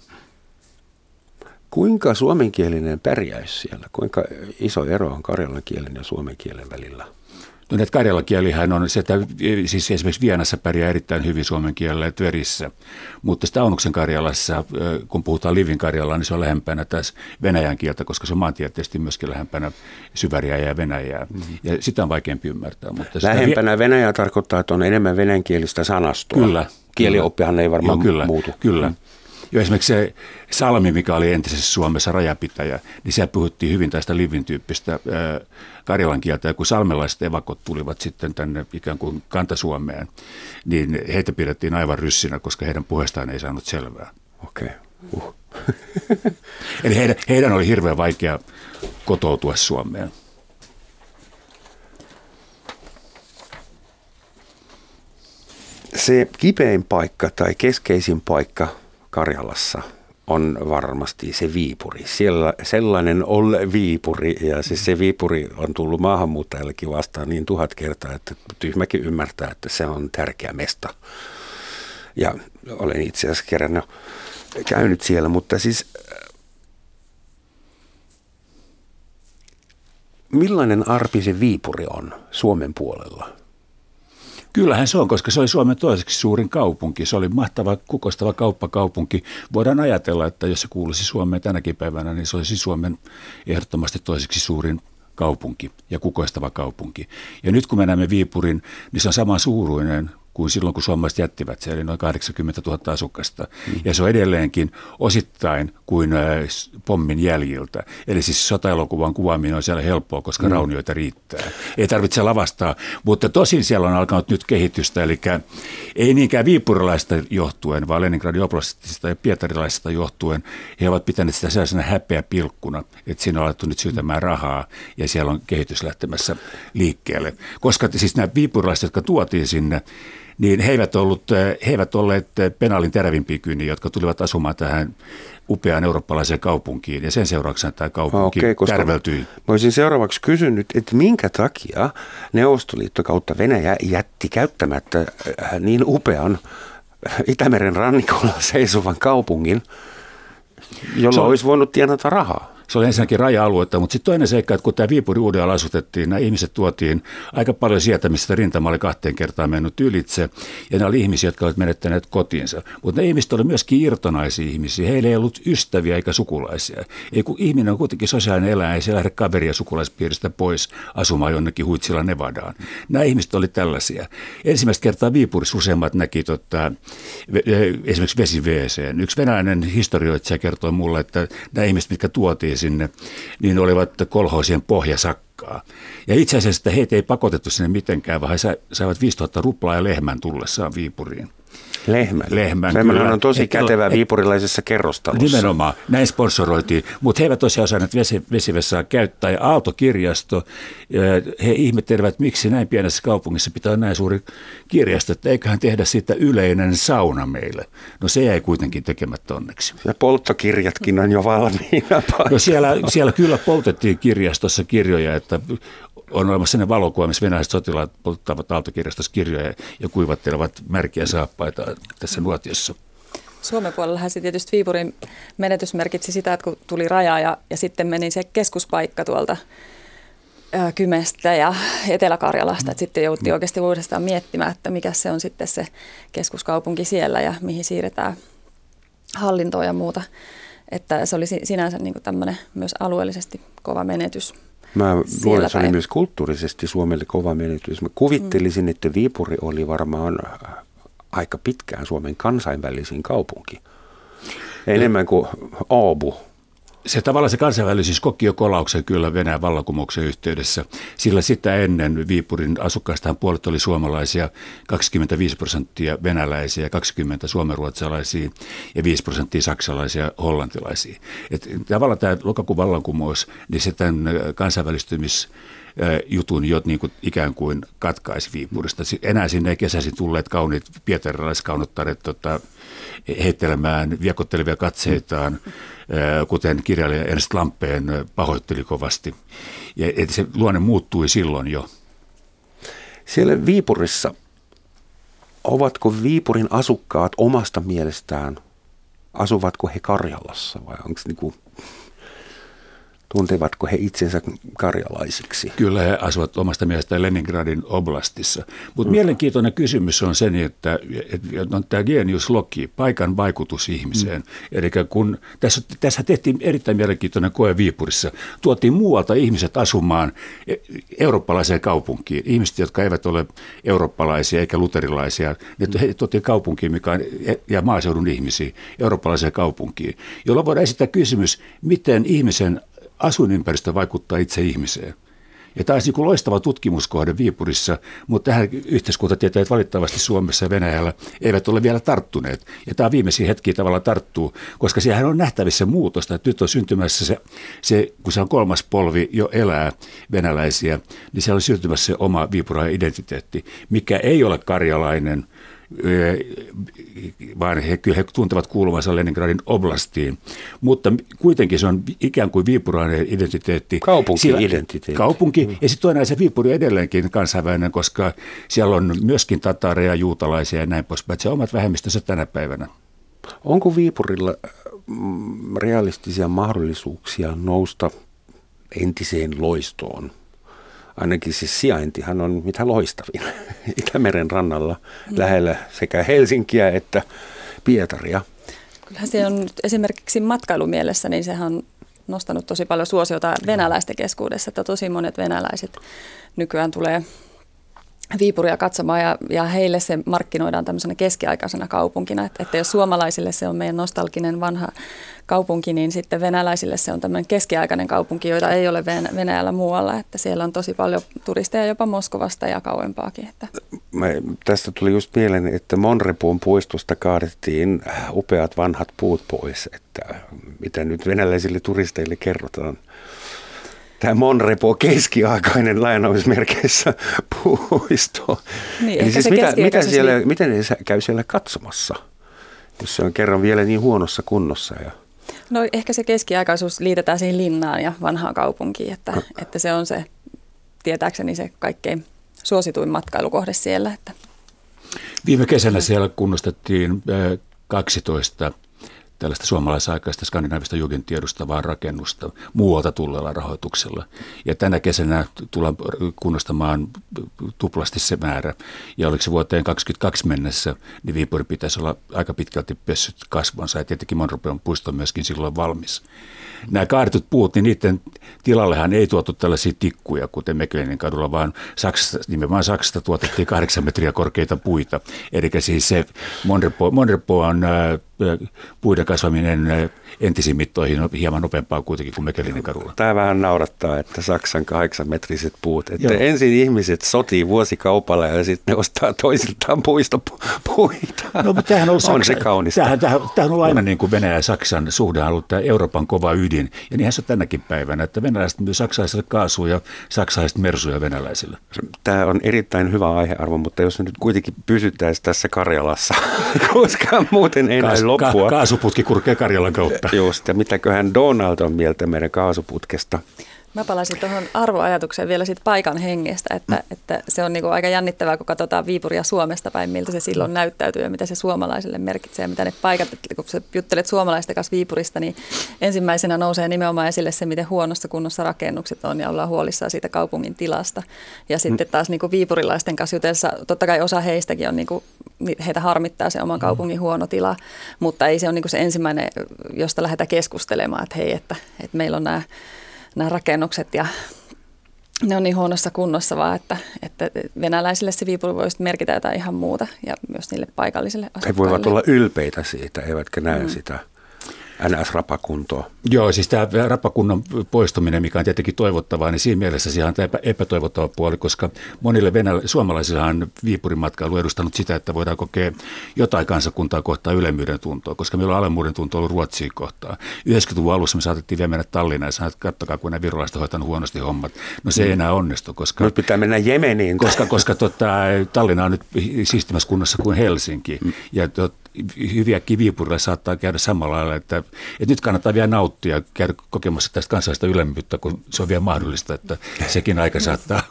Kuinka suomenkielinen pärjäisi siellä? Kuinka iso ero on karjalan kielen ja suomen kielen välillä? No että karjalan kielihän on se, että siis esimerkiksi Vienassa pärjää erittäin hyvin suomen kielellä Tverissä, mutta sitä Aunuksen Karjalassa, kun puhutaan Livin Karjalaa, niin se on lähempänä taas venäjän kieltä, koska se on maantieteellisesti myöskin lähempänä Syväriä ja Venäjää. Mm-hmm. Ja sitä on vaikeampi ymmärtää. Mutta lähempänä vi- Venäjää tarkoittaa, että on enemmän venäjänkielistä sanastoa. Kyllä. Kielioppihan ei varmaan Joo, kyllä, muutu. Kyllä. Mm. Jo esimerkiksi se Salmi, mikä oli entisessä Suomessa rajapitäjä, niin siellä puhuttiin hyvin tästä livin tyyppistä karjalan kieltä. Ja kun salmelaiset evakot tulivat sitten tänne ikään kuin kantasuomeen, niin heitä pidettiin aivan ryssinä, koska heidän puheestaan ei saanut selvää. Okei. Okay. Uh. Eli heidän, heidän oli hirveän vaikea kotoutua Suomeen. Se kipein paikka tai keskeisin paikka Karjalassa on varmasti se Viipuri. Siellä sellainen on Viipuri, ja siis se Viipuri on tullut maahanmuuttajallekin vastaan niin tuhat kertaa, että tyhmäkin ymmärtää, että se on tärkeä mesta. Ja olen itse asiassa kerran käynyt siellä, mutta siis millainen arpi se Viipuri on Suomen puolella? Kyllähän se on, koska se oli Suomen toiseksi suurin kaupunki. Se oli mahtava, kukostava kauppakaupunki. Voidaan ajatella, että jos se kuulisi Suomeen tänäkin päivänä, niin se olisi Suomen ehdottomasti toiseksi suurin kaupunki ja kukoistava kaupunki. Ja nyt kun me näemme Viipurin, niin se on saman suuruinen kuin silloin, kun suomalaiset jättivät. Se oli noin 80 000 asukasta. Mm. Ja se on edelleenkin osittain kuin äh, pommin jäljiltä. Eli siis sotaelokuvan kuvaaminen on siellä helppoa, koska mm. raunioita riittää. Ei tarvitse lavastaa. Mutta tosin siellä on alkanut nyt kehitystä, eli ei niinkään viipurilaista johtuen, vaan Leningradin oblastista ja pietarilaisista johtuen. He ovat pitäneet sitä sellaisena häpeä pilkkuna, että siinä on alettu nyt syytämään rahaa ja siellä on kehitys lähtemässä liikkeelle. Koska siis nämä viipurilaiset, jotka tuotiin sinne, niin he eivät, ollut, he eivät olleet penaalin terävimpiä kyni, jotka tulivat asumaan tähän upeaan eurooppalaiseen kaupunkiin ja sen seurauksena tämä kaupunki okay, koska tärveltyi. Mä olisin seuraavaksi kysynyt, että minkä takia Neuvostoliitto kautta Venäjä jätti käyttämättä äh, niin upean Itämeren rannikolla seisovan kaupungin, jolla on, olisi voinut tienata rahaa se oli ensinnäkin raja-aluetta, mutta sitten toinen seikka, että kun tämä Viipuri uudella asutettiin, nämä ihmiset tuotiin aika paljon sieltä, mistä rintama oli kahteen kertaan mennyt ylitse, ja nämä oli ihmisiä, jotka olivat menettäneet kotiinsa. Mutta ne ihmiset olivat myöskin irtonaisia ihmisiä, heillä ei ollut ystäviä eikä sukulaisia. Ei kun ihminen on kuitenkin sosiaalinen eläin, ei se lähde kaveria sukulaispiiristä pois asumaan jonnekin huitsilla Nevadaan. Nämä ihmiset olivat tällaisia. Ensimmäistä kertaa Viipurissa useimmat näki tota, esimerkiksi vesiveeseen. Yksi venäläinen historioitsija kertoi mulle, että nämä ihmiset, mitkä tuotiin sinne, niin olivat kolhoisien pohjasakkaa. Ja itse asiassa heitä ei pakotettu sinne mitenkään, vaan he saivat 5000 ruplaa ja lehmän tullessaan Viipuriin. Lehmän. Lehmän. Semmoinen on tosi kätevä et, viipurilaisessa kerrostalossa. Nimenomaan, näin sponsoroitiin. Mutta he eivät tosiaan osanneet vesi, vesivessaa käyttää. Ja Aalto-kirjasto, he ihmettelevät, miksi näin pienessä kaupungissa pitää näin suuri kirjasto, että eiköhän tehdä siitä yleinen sauna meille. No se jäi kuitenkin tekemättä onneksi. Ja polttokirjatkin on jo valmiina. No siellä, siellä kyllä poltettiin kirjastossa kirjoja, että on olemassa sellainen valokuva, missä venäläiset sotilaat polttavat aaltokirjastossa kirjoja ja kuivattelevat märkiä saappaita tässä nuotiossa. Suomen puolella se tietysti Viipurin menetys merkitsi sitä, että kun tuli raja ja, ja sitten meni se keskuspaikka tuolta ää, Kymestä ja Etelä-Karjalasta, että sitten joutui oikeasti uudestaan miettimään, että mikä se on sitten se keskuskaupunki siellä ja mihin siirretään hallintoa ja muuta. Että se oli sinänsä niin kuin tämmöinen myös alueellisesti kova menetys. Mä luulen, että se oli myös kulttuurisesti Suomelle kova menetys. Mä kuvittelisin, että Viipuri oli varmaan aika pitkään Suomen kansainvälisin kaupunki. Enemmän kuin Aabu se tavallaan se kansainvälisyys koki jo kolauksen kyllä Venäjän vallankumouksen yhteydessä, sillä sitä ennen Viipurin asukkaistahan puolet oli suomalaisia, 25 prosenttia venäläisiä, 20 suomenruotsalaisia ja 5 prosenttia saksalaisia hollantilaisia. Et tavallaan tämä lokakuun vallankumous, niin se tämän kansainvälistymis jutun jo niin kuin ikään kuin katkaisi Viipurista. Enää sinne ei kesäisin tulleet kauniit pietarilaiskaunottaret tota, heittelemään viekottelevia katseitaan, kuten kirjailija Ernst Lampeen pahoitteli kovasti. Ja että se luonne muuttui silloin jo. Siellä Viipurissa, ovatko Viipurin asukkaat omasta mielestään, asuvatko he Karjalassa vai onko niinku Tuntevatko he itsensä karjalaisiksi? Kyllä he asuvat omasta mielestään Leningradin oblastissa. Mutta mm. mielenkiintoinen kysymys on se, että, että on tämä geniuslogi, paikan vaikutus ihmiseen. Mm. Eli kun tässä, tässä tehtiin erittäin mielenkiintoinen koe Viipurissa. Tuotiin muualta ihmiset asumaan e, eurooppalaiseen kaupunkiin. Ihmiset, jotka eivät ole eurooppalaisia eikä luterilaisia. Ne he tuotiin kaupunkiin mikä on, e, ja maaseudun ihmisiä eurooppalaiseen kaupunkiin, jolloin voidaan esittää kysymys, miten ihmisen asuinympäristö vaikuttaa itse ihmiseen. Ja tämä olisi niin loistava tutkimuskohde Viipurissa, mutta tähän yhteiskuntatieteet valitettavasti Suomessa ja Venäjällä eivät ole vielä tarttuneet. Ja tämä viimeisiä hetkiä tavalla tarttuu, koska siellä on nähtävissä muutosta. Että nyt on syntymässä se, se, kun se on kolmas polvi jo elää venäläisiä, niin siellä on syntymässä se oma viipurainen identiteetti, mikä ei ole karjalainen – vaan he, kyllä he tuntevat kuuluvansa Leningradin oblastiin. Mutta kuitenkin se on ikään kuin viipurainen identiteetti. Kaupunki-identiteetti. Kaupunki. Mm. Ja sitten toinen se Viipuri on edelleenkin kansainvälinen, koska siellä on myöskin tatareja, juutalaisia ja näin poispäin. Se omat vähemmistönsä tänä päivänä. Onko Viipurilla mm, realistisia mahdollisuuksia nousta entiseen loistoon ainakin siis sijaintihan on mitä loistavin Itämeren rannalla mm. lähellä sekä Helsinkiä että Pietaria. Kyllähän se on esimerkiksi matkailumielessä, niin sehän on nostanut tosi paljon suosiota venäläisten keskuudessa, että tosi monet venäläiset nykyään tulee Viipuria katsomaan ja, ja heille se markkinoidaan tämmöisenä keskiaikaisena kaupunkina. Että, että jos suomalaisille se on meidän nostalginen vanha kaupunki, niin sitten venäläisille se on tämmöinen keskiaikainen kaupunki, joita ei ole Venäjällä muualla. Että siellä on tosi paljon turisteja jopa Moskovasta ja kauempaakin. Että. Mä, tästä tuli just mieleen, että Monrepuun puistosta kaadettiin upeat vanhat puut pois. Että mitä nyt venäläisille turisteille kerrotaan tämä Monrepo keskiaikainen lainausmerkeissä puisto. Niin, Eli siis mitä, mitä siellä, li- miten ne käy siellä katsomassa, jos se on kerran vielä niin huonossa kunnossa? Ja... No ehkä se keskiaikaisuus liitetään siihen linnaan ja vanhaan kaupunkiin, että, no. että se on se tietääkseni se kaikkein suosituin matkailukohde siellä. Että. Viime kesänä siellä kunnostettiin 12 tällaista suomalaisaikaista skandinaavista jugendin edustavaa rakennusta muualta tulleella rahoituksella. Ja tänä kesänä tullaan kunnostamaan tuplasti se määrä. Ja oliko se vuoteen 2022 mennessä, niin Viipuri pitäisi olla aika pitkälti pessyt kasvonsa. Ja tietenkin Monropeon puisto on myöskin silloin valmis. Nämä kaadetut puut, niin niiden tilallehan ei tuotu tällaisia tikkuja, kuten Mekelinin kadulla, vaan Saksasta, nimenomaan Saksasta tuotettiin kahdeksan metriä korkeita puita. Eli siis se Monrepo, Monrepo on puiden kasvaminen entisiin mittoihin on hieman nopeampaa kuitenkin kuin Mekelinin kadulla. Tämä vähän naurattaa, että Saksan kahdeksanmetriset puut. Että ensin ihmiset sotii vuosikaupalla ja sitten ne ostaa toisiltaan puista puita. No, mutta tämähän on, on Saksa, se kaunista. Tämähän, tämähän, tämähän on aina niin kuin Venäjä ja Saksan suhde on ollut tämä Euroopan kova ydin. Ja niinhän se on tänäkin päivänä, että venäläiset myös saksalaisille kaasua ja saksalaiset mersuja venäläisille. Tämä on erittäin hyvä aihearvo, mutta jos me nyt kuitenkin pysyttäisiin tässä Karjalassa, koska muuten ei näy loppua. Ka- kaasuputki kurkee Karjalan kautta. Just, ja mitäköhän Donald on mieltä meidän kaasuputkesta? Mä palasin tuohon arvoajatukseen vielä siitä paikan hengestä, että, mm. että se on niinku aika jännittävää, kun katsotaan Viipuria Suomesta päin, miltä se silloin näyttäytyy ja mitä se suomalaisille merkitsee ja mitä ne paikat, kun sä juttelet suomalaisten kanssa Viipurista, niin ensimmäisenä nousee nimenomaan esille se, miten huonossa kunnossa rakennukset on ja ollaan huolissaan siitä kaupungin tilasta. Ja sitten taas niinku viipurilaisten kanssa jutellessa, totta kai osa heistäkin on, niinku, heitä harmittaa se oman mm. kaupungin huono tila, mutta ei se ole niinku se ensimmäinen, josta lähdetään keskustelemaan, että hei, että, että meillä on nämä nämä rakennukset ja ne on niin huonossa kunnossa vaan, että, että venäläisille se Viipuri voisi merkitä jotain ihan muuta ja myös niille paikallisille asukkaille. He voivat olla ylpeitä siitä, eivätkä näe mm. sitä NS-rapakuntoa. Joo, siis tämä rapakunnan poistuminen, mikä on tietenkin toivottavaa, niin siinä mielessä se on tämä epätoivottava puoli, koska monille venäl- suomalaisillehan Viipurin matkailu edustanut sitä, että voidaan kokea jotain kansakuntaa kohtaa ylemmyyden tuntoa, koska meillä on alemmuuden tunto ollut Ruotsia kohtaa. 90-luvun alussa me saatettiin vielä mennä Tallinnaan ja sanoa, että kattokaa, kun nämä virolaiset hoitanut huonosti hommat. No se ei mm. enää onnistu, koska... Nyt pitää mennä Jemeniin. Koska, koska tota, Tallinna on nyt siistimässä kunnossa kuin Helsinki. Mm. Ja tot, hyviä kivipureilla saattaa käydä samalla lailla, että, että nyt kannattaa vielä nauttia käydä kokemassa tästä kansallista ylemmyyttä, kun se on vielä mahdollista, että sekin aika saattaa,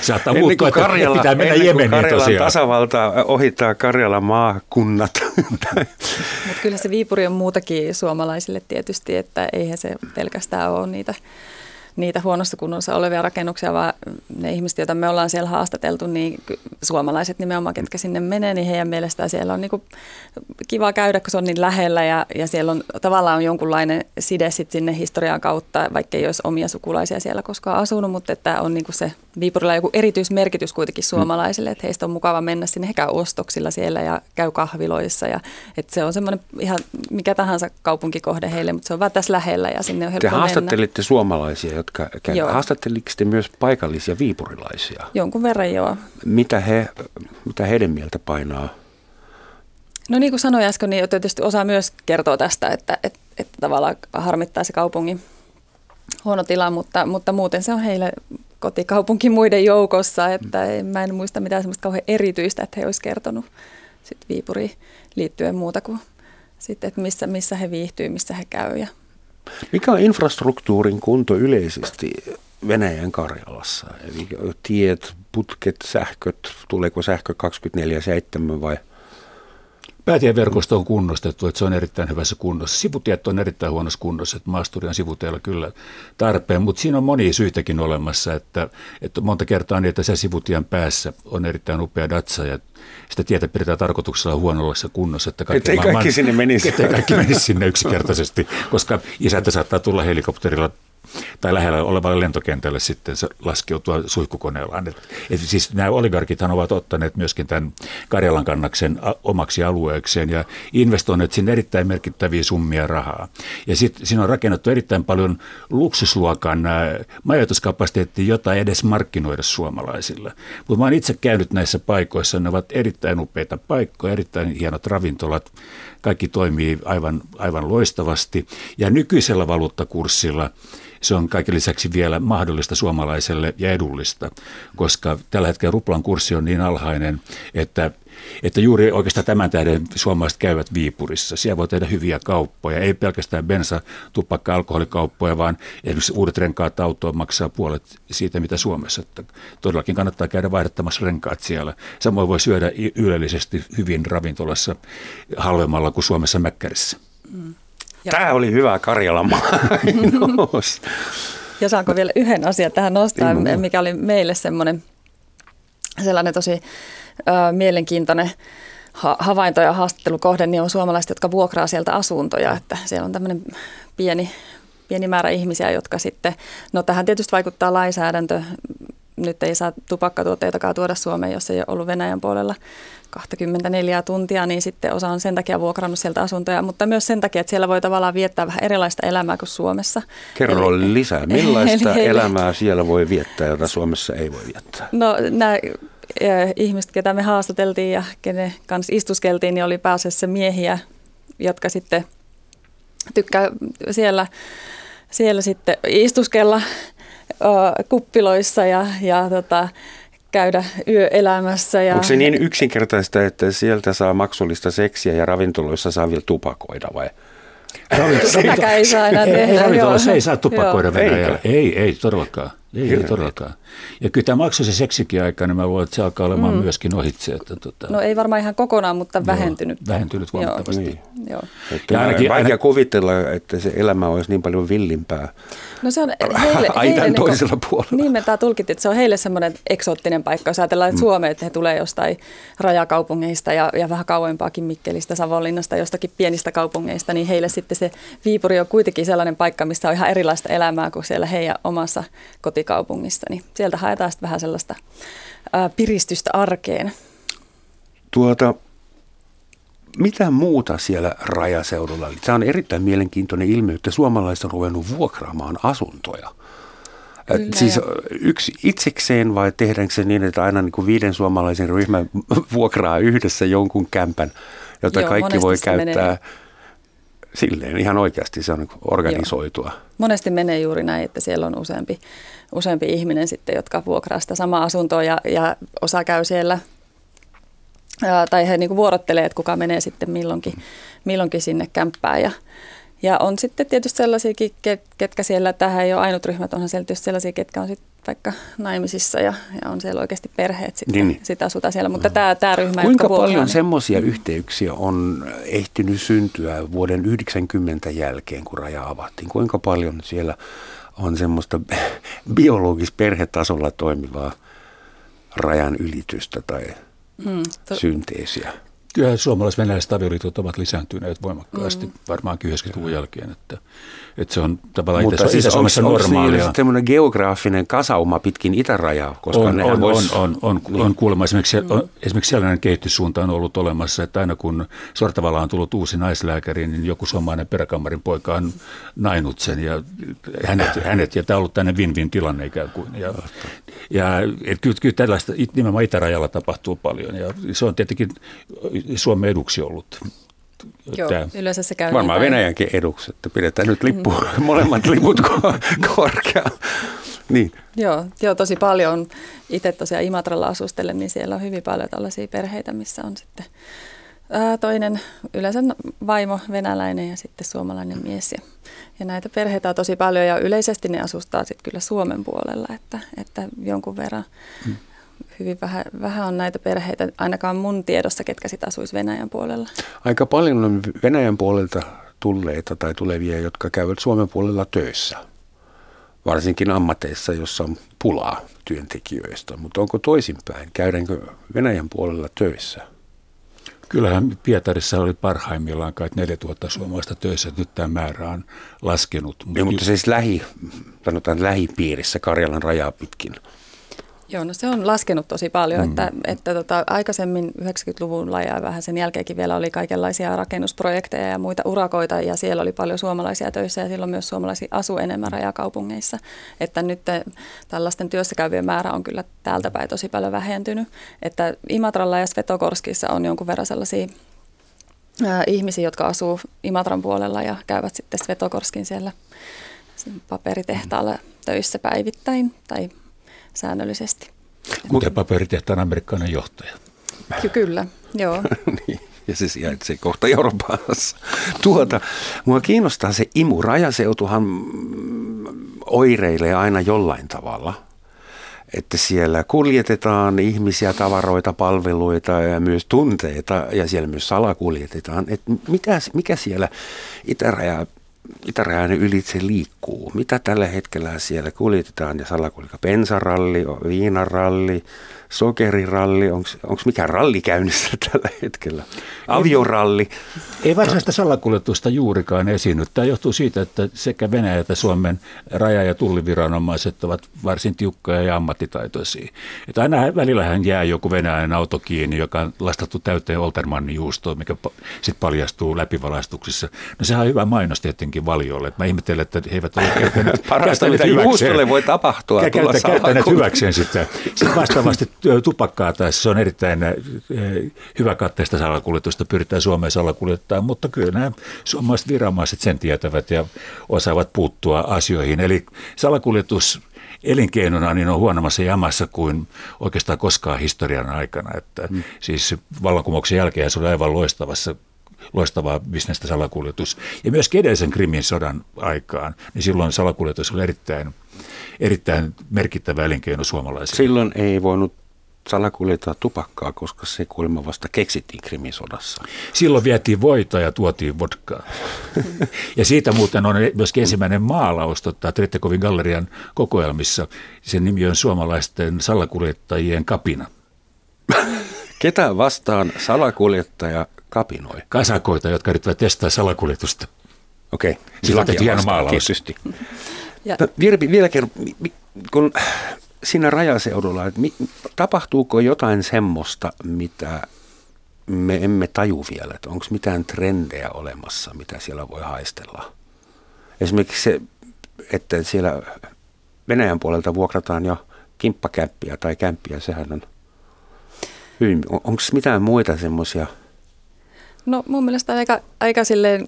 saattaa ennen muuttua, Karjala, että pitää mennä Jemeniin Karjalan tosiaan. tasavalta ohittaa Karjalan maakunnat. Mutta kyllä se Viipuri on muutakin suomalaisille tietysti, että eihän se pelkästään ole niitä niitä huonossa kunnossa olevia rakennuksia, vaan ne ihmiset, joita me ollaan siellä haastateltu, niin suomalaiset nimenomaan, ketkä sinne menee, niin heidän mielestään siellä on niin kiva käydä, kun se on niin lähellä ja, ja siellä on tavallaan on jonkunlainen side sit sinne historian kautta, vaikka ei olisi omia sukulaisia siellä koskaan asunut, mutta että on niin se Viipurilla joku erityismerkitys kuitenkin mm. suomalaisille, että heistä on mukava mennä sinne, he käy ostoksilla siellä ja käy kahviloissa ja että se on semmoinen ihan mikä tahansa kaupunkikohde heille, mutta se on vaan tässä lähellä ja sinne on helppo Te haastattelitte mennä. suomalaisia, jotka käy. Haastatteliko te myös paikallisia viipurilaisia? Jonkun verran joo. Mitä, he, mitä heidän mieltä painaa? No niin kuin sanoin äsken, niin tietysti osa myös kertoo tästä, että, että, että tavallaan harmittaa se kaupungin huono tila, mutta, mutta muuten se on heille kotikaupunki muiden joukossa, että mm. mä en muista mitään semmoista kauhean erityistä, että he olisivat kertonut sit Viipuriin liittyen muuta kuin sitten, että missä, missä he viihtyy, missä he käy. Ja. Mikä on infrastruktuurin kunto yleisesti Venäjän Karjalassa? Eli tiet, putket, sähköt, tuleeko sähkö 24-7 vai? Päätieverkosto on kunnostettu, että se on erittäin hyvässä kunnossa. Sivutiet on erittäin huonossa kunnossa, että maasturian sivuteilla kyllä tarpeen, mutta siinä on monia syitäkin olemassa, että, että monta kertaa niin, että se sivutien päässä on erittäin upea datsa ja sitä tietä pidetään tarkoituksella huonolla kunnossa. Että kaikki, ettei kaikki sinne menisi. Ettei kaikki menisi sinne yksinkertaisesti, koska isäntä saattaa tulla helikopterilla tai lähellä olevalle lentokentälle sitten laskeutua suihkukoneellaan. Et, et siis nämä oligarkithan ovat ottaneet myöskin tämän Karjalan kannaksen omaksi alueekseen ja investoineet sinne erittäin merkittäviä summia rahaa. Ja sitten siinä on rakennettu erittäin paljon luksusluokan majoituskapasiteettia, jota ei edes markkinoida suomalaisille. Mutta mä oon itse käynyt näissä paikoissa, ne ovat erittäin upeita paikkoja, erittäin hienot ravintolat, kaikki toimii aivan, aivan loistavasti. Ja nykyisellä valuuttakurssilla se on kaiken lisäksi vielä mahdollista suomalaiselle ja edullista, koska tällä hetkellä ruplan kurssi on niin alhainen, että että juuri oikeastaan tämän tähden suomalaiset käyvät Viipurissa. Siellä voi tehdä hyviä kauppoja, ei pelkästään bensa, tupakka, alkoholikauppoja, vaan esimerkiksi uudet renkaat autoon maksaa puolet siitä, mitä Suomessa. Että todellakin kannattaa käydä vaihdattamassa renkaat siellä. Samoin voi syödä ylellisesti hyvin ravintolassa halvemmalla kuin Suomessa Mäkkärissä. Mm. Tämä oli hyvä Karjalan mainos. ja saanko vielä yhden asian tähän nostaa, mikä oli meille semmoinen sellainen tosi ö, mielenkiintoinen ha- havainto ja haastattelukohde, niin on suomalaiset, jotka vuokraa sieltä asuntoja, että siellä on tämmöinen pieni, pieni määrä ihmisiä, jotka sitten, no tähän tietysti vaikuttaa lainsäädäntö, nyt ei saa tupakkatuotteitakaan tuoda Suomeen, jos ei ole ollut Venäjän puolella 24 tuntia, niin sitten osa on sen takia vuokrannut sieltä asuntoja, mutta myös sen takia, että siellä voi tavallaan viettää vähän erilaista elämää kuin Suomessa. Kerro eli, lisää, millaista eli, elämää siellä voi viettää, jota Suomessa ei voi viettää? No nämä ihmiset, ketä me haastateltiin ja kenen kanssa istuskeltiin, niin oli pääasiassa miehiä, jotka sitten tykkää siellä, siellä sitten istuskella kuppiloissa ja, ja tota, käydä yöelämässä. Ja... Onko se niin yksinkertaista, että sieltä saa maksullista seksiä ja ravintoloissa saa vielä tupakoida vai? Sitäkään ei saa enää tehdä. Ei, ravintolassa ei saa tupakoida Venäjällä. Ei, ei todellakaan. Ei, ei todellakaan. Ja kyllä tämä maksullisen seksikin aika, niin mä luulen, että se alkaa olemaan mm. myöskin ohitse. Että, tota... No ei varmaan ihan kokonaan, mutta vähentynyt. Joo, vähentynyt huomattavasti. Joo. Niin. Joo. Ja ainakin, vaikea aina... kuvitella, että se elämä olisi niin paljon villimpää. No se on heille, heille niin toisella niin puolella. Niin me tämä tulkittiin, että se on heille semmoinen eksoottinen paikka. Jos ajatellaan, että mm. Suomeen, että he tulee jostain rajakaupungeista ja, ja vähän kauempaakin Mikkelistä, Savonlinnasta, jostakin pienistä kaupungeista, niin heille sitten se Viipuri on kuitenkin sellainen paikka, missä on ihan erilaista elämää kuin siellä heidän omassa kotikaupungissa. Niin sieltä haetaan sitten vähän sellaista ää, piristystä arkeen. Tuota, mitä muuta siellä rajaseudulla? Tämä on erittäin mielenkiintoinen ilmiö, että suomalaiset on ruvennut vuokraamaan asuntoja. Kyllä, siis yksi itsekseen vai tehdäänkö se niin, että aina niin kuin viiden suomalaisen ryhmän vuokraa yhdessä jonkun kämpän, jota Joo, kaikki voi käyttää menee. silleen ihan oikeasti, se on niin organisoitua. Joo. Monesti menee juuri näin, että siellä on useampi, useampi ihminen sitten, jotka vuokraa sitä samaa asuntoa ja, ja osa käy siellä tai he niin kuin vuorottelee, että kuka menee sitten milloinkin, milloinkin sinne kämppään. Ja, ja on sitten tietysti sellaisiakin, ketkä siellä, tähän ei ole ainut ryhmät, onhan siellä tietysti sellaisia, ketkä on sitten vaikka naimisissa ja, ja on siellä oikeasti perheet sitten, niin. niin. sit asutaan siellä. Mutta tämä, tämä ryhmä, Kuinka paljon niin... semmoisia yhteyksiä on ehtinyt syntyä vuoden 90 jälkeen, kun raja avattiin? Kuinka paljon siellä on semmoista biologis perhetasolla toimivaa rajan ylitystä tai mm, synteesiä. Kyllä suomalais-venäläiset avioliitot ovat lisääntyneet voimakkaasti mm. varmaan 90-luvun jälkeen. Että, että se on tavallaan Mutta itse, siis Suomessa onko, normaalia. Onko semmoinen geograafinen kasauma pitkin itärajaa? Koska on, on, vois... on, on, on, niin. on kuulemma. Esimerkiksi, mm. on, esimerkiksi sellainen kehityssuunta on ollut olemassa, että aina kun Sortavalla on tullut uusi naislääkäri, niin joku suomalainen peräkammarin poika on nainut sen ja hänet, hänet ja tämä on ollut tämmöinen win-win tilanne ikään kuin. Ja, ja kyllä, kyllä tällaista nimenomaan itärajalla tapahtuu paljon ja se on tietenkin Suomen eduksi ollut. Joo, Tämä. yleensä se käy Varmaan niin Venäjänkin eduksi, että pidetään nyt lippu, mm. molemmat liput korkealla. Niin. Joo, joo, tosi paljon. Itse tosiaan Imatralla asustelen, niin siellä on hyvin paljon tällaisia perheitä, missä on sitten ää, toinen yleensä vaimo venäläinen ja sitten suomalainen mies. Ja, ja näitä perheitä on tosi paljon ja yleisesti ne asustaa sitten kyllä Suomen puolella, että, että jonkun verran. Mm hyvin vähän, vähän on näitä perheitä, ainakaan mun tiedossa, ketkä sitä asuisi Venäjän puolella. Aika paljon on Venäjän puolelta tulleita tai tulevia, jotka käyvät Suomen puolella töissä. Varsinkin ammateissa, jossa on pulaa työntekijöistä. Mutta onko toisinpäin? Käydäänkö Venäjän puolella töissä? Kyllähän Pietarissa oli parhaimmillaan kai 4000 suomalaista töissä, nyt tämä määrä on laskenut. Mutta, ja, mutta siis lähi, sanotaan lähipiirissä Karjalan rajaa pitkin. Joo, no se on laskenut tosi paljon, mm. että, että tota, aikaisemmin 90-luvulla ja vähän sen jälkeenkin vielä oli kaikenlaisia rakennusprojekteja ja muita urakoita ja siellä oli paljon suomalaisia töissä ja silloin myös suomalaisia asu enemmän rajakaupungeissa. Että nyt tällaisten työssäkäyvien määrä on kyllä täältä päin tosi paljon vähentynyt. Että Imatralla ja Svetokorskissa on jonkun verran sellaisia ihmisiä, jotka asuu Imatran puolella ja käyvät sitten Svetokorskin siellä paperitehtaalla töissä päivittäin tai säännöllisesti. Kuten paperitehtaan amerikkalainen johtaja. Ky- kyllä, joo. niin, ja se sijaitsee kohta Euroopassa. Tuota, mua kiinnostaa se imu. Rajaseutuhan oireilee aina jollain tavalla. Että siellä kuljetetaan ihmisiä, tavaroita, palveluita ja myös tunteita ja siellä myös salakuljetetaan. Että mitä, mikä siellä itäraja itärajan ylitse liikkuu. Mitä tällä hetkellä siellä kuljetetaan ja salakuljetetaan? Bensaralli, viinaralli, sokeriralli, onko mikä ralli käynnissä tällä hetkellä? Avioralli. Ei varsinaista salakuljetusta juurikaan esiinny. Tämä johtuu siitä, että sekä Venäjä että Suomen raja- ja tulliviranomaiset ovat varsin tiukkoja ja ammattitaitoisia. Että aina välillähän jää joku venäläinen auto kiinni, joka on lastattu täyteen Oltermannin juustoon, mikä sitten paljastuu läpivalaistuksissa. No sehän on hyvä mainos tietenkin valiolle. Mä ihmettelen, että he eivät ole käyttäneet, Parasta, mitä juustolle voi tapahtua. Käyttäneet, käyttäneet hyväkseen sitä. Sitten vastaavasti tupakkaa tai se on erittäin hyvä katteista salakuljetusta, pyritään Suomeen salakuljettaa, mutta kyllä nämä suomalaiset viranomaiset sen tietävät ja osaavat puuttua asioihin. Eli salakuljetus elinkeinona niin on huonommassa jamassa kuin oikeastaan koskaan historian aikana. Että mm. Siis vallankumouksen jälkeen se oli aivan loistavassa loistavaa bisnestä salakuljetus. Ja myös edellisen Krimin sodan aikaan, niin silloin salakuljetus oli erittäin, erittäin merkittävä elinkeino suomalaisille. Silloin ei voinut salakuljettaa tupakkaa, koska se kuulemma vasta keksittiin krimisodassa. Silloin vietiin voita ja tuotiin vodkaa. ja siitä muuten on myös ensimmäinen maalaus tota, Trettekovin gallerian kokoelmissa. Sen nimi on suomalaisten salakuljettajien kapina. Ketä vastaan salakuljettaja kapinoi? Kasakoita, jotka yrittävät testaa salakuljetusta. Okei. Okay. Sillä on hieno maalaus. Ja. Virpi, vielä kerran, kun siinä rajaseudulla, että mi, tapahtuuko jotain semmoista, mitä me emme taju vielä, että onko mitään trendejä olemassa, mitä siellä voi haistella. Esimerkiksi se, että siellä Venäjän puolelta vuokrataan jo kimppakämppiä tai kämppiä, sehän on hyvin, onko mitään muita semmoisia No mun mielestä aika, aika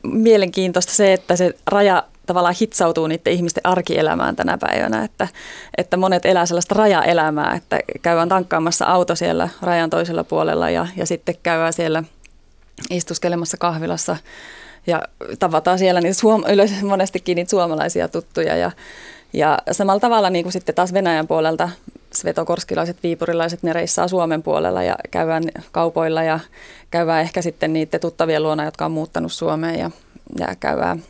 mielenkiintoista se, että se raja tavallaan hitsautuu niiden ihmisten arkielämään tänä päivänä, että, että monet elää sellaista rajaelämää, että käydään tankkaamassa auto siellä rajan toisella puolella ja, ja sitten käydään siellä istuskelemassa kahvilassa ja tavataan siellä niitä suom- yleensä monestikin niitä suomalaisia tuttuja ja, ja samalla tavalla niin kuin sitten taas Venäjän puolelta svetokorskilaiset, viipurilaiset, ne reissaa Suomen puolella ja käydään kaupoilla ja käydään ehkä sitten niiden tuttavien luona, jotka on muuttanut Suomeen ja, ja käydään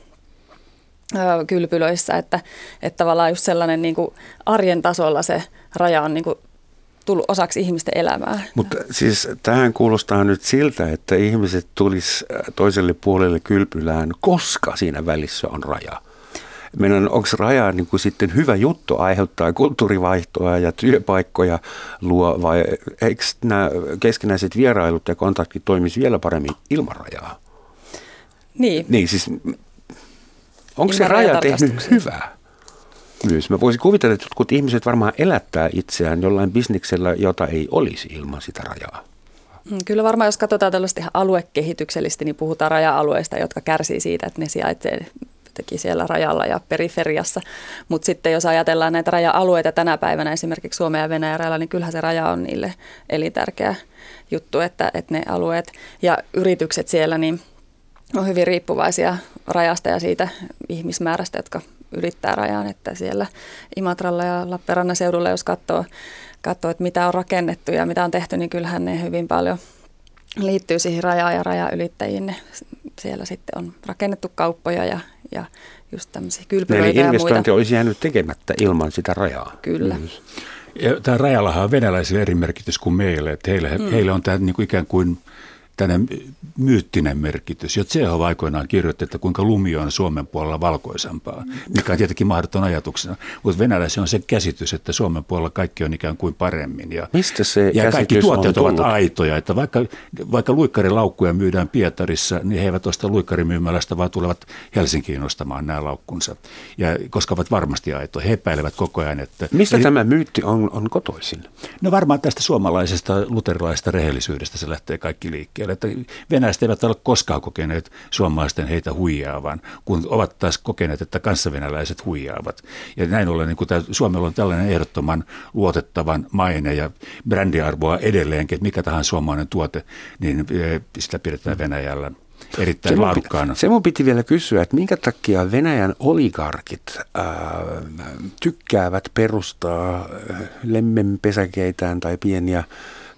kylpylöissä, että, että tavallaan just sellainen niin kuin arjen tasolla se raja on niin kuin tullut osaksi ihmisten elämää. Mutta siis tähän kuulostaa nyt siltä, että ihmiset tulis toiselle puolelle kylpylään, koska siinä välissä on raja. Meidän onko raja niin kuin sitten hyvä juttu aiheuttaa kulttuurivaihtoa ja työpaikkoja luo vai eikö nämä keskinäiset vierailut ja kontaktit toimisi vielä paremmin ilman rajaa? Niin. Niin siis onko se raja tehnyt hyvää? Myös. Mä voisin kuvitella, että jotkut ihmiset varmaan elättää itseään jollain bisniksellä, jota ei olisi ilman sitä rajaa. Mm, kyllä varmaan, jos katsotaan tällaista ihan aluekehityksellisesti, niin puhutaan raja-alueista, jotka kärsii siitä, että ne sijaitsee teki siellä rajalla ja periferiassa. Mutta sitten jos ajatellaan näitä raja-alueita tänä päivänä, esimerkiksi Suomen ja Venäjän rajalla, niin kyllähän se raja on niille elintärkeä juttu, että, että ne alueet ja yritykset siellä niin on hyvin riippuvaisia rajasta ja siitä ihmismäärästä, jotka ylittää rajan, että siellä Imatralla ja Lappeenrannan seudulla, jos katsoo katsoo, että mitä on rakennettu ja mitä on tehty, niin kyllähän ne hyvin paljon liittyy siihen rajaan ja rajaylittäjiin. Ne, siellä sitten on rakennettu kauppoja ja, ja just tämmöisiä kylpylöitä Eli ja investointi muita. olisi jäänyt tekemättä ilman sitä rajaa. Kyllä. Mm. Ja tämä rajallahan on venäläisille eri merkitys kuin meille. Että heille, mm. heille on tämä niin kuin ikään kuin tämmöinen myyttinen merkitys. Jo Tsehov aikoinaan kirjoitti, että kuinka lumi on Suomen puolella valkoisempaa, mikä on tietenkin mahdoton ajatuksena. Mutta venäläisillä on se käsitys, että Suomen puolella kaikki on ikään kuin paremmin. Ja, Mistä se ja kaikki tuotteet ovat aitoja. Että vaikka, vaikka luikkarilaukkuja myydään Pietarissa, niin he eivät osta luikkarimyymälästä, vaan tulevat Helsinkiin ostamaan nämä laukkunsa. Ja koska ovat varmasti aitoja. He epäilevät koko ajan, että... Mistä Eli- tämä myytti on, on kotoisin? No varmaan tästä suomalaisesta luterilaisesta rehellisyydestä se lähtee kaikki liikkeelle. Että venäläiset eivät ole koskaan kokeneet suomalaisten heitä huijaavan, kun ovat taas kokeneet, että kanssavenäläiset huijaavat. Ja näin ollen niin tämä, Suomella on tällainen ehdottoman luotettavan maine ja brändiarvoa edelleenkin, että mikä tahansa suomalainen tuote, niin eh, sitä pidetään Venäjällä erittäin pi- laadukkaana. se mun piti vielä kysyä, että minkä takia Venäjän oligarkit ää, tykkäävät perustaa äh, lemmenpesäkeitään tai pieniä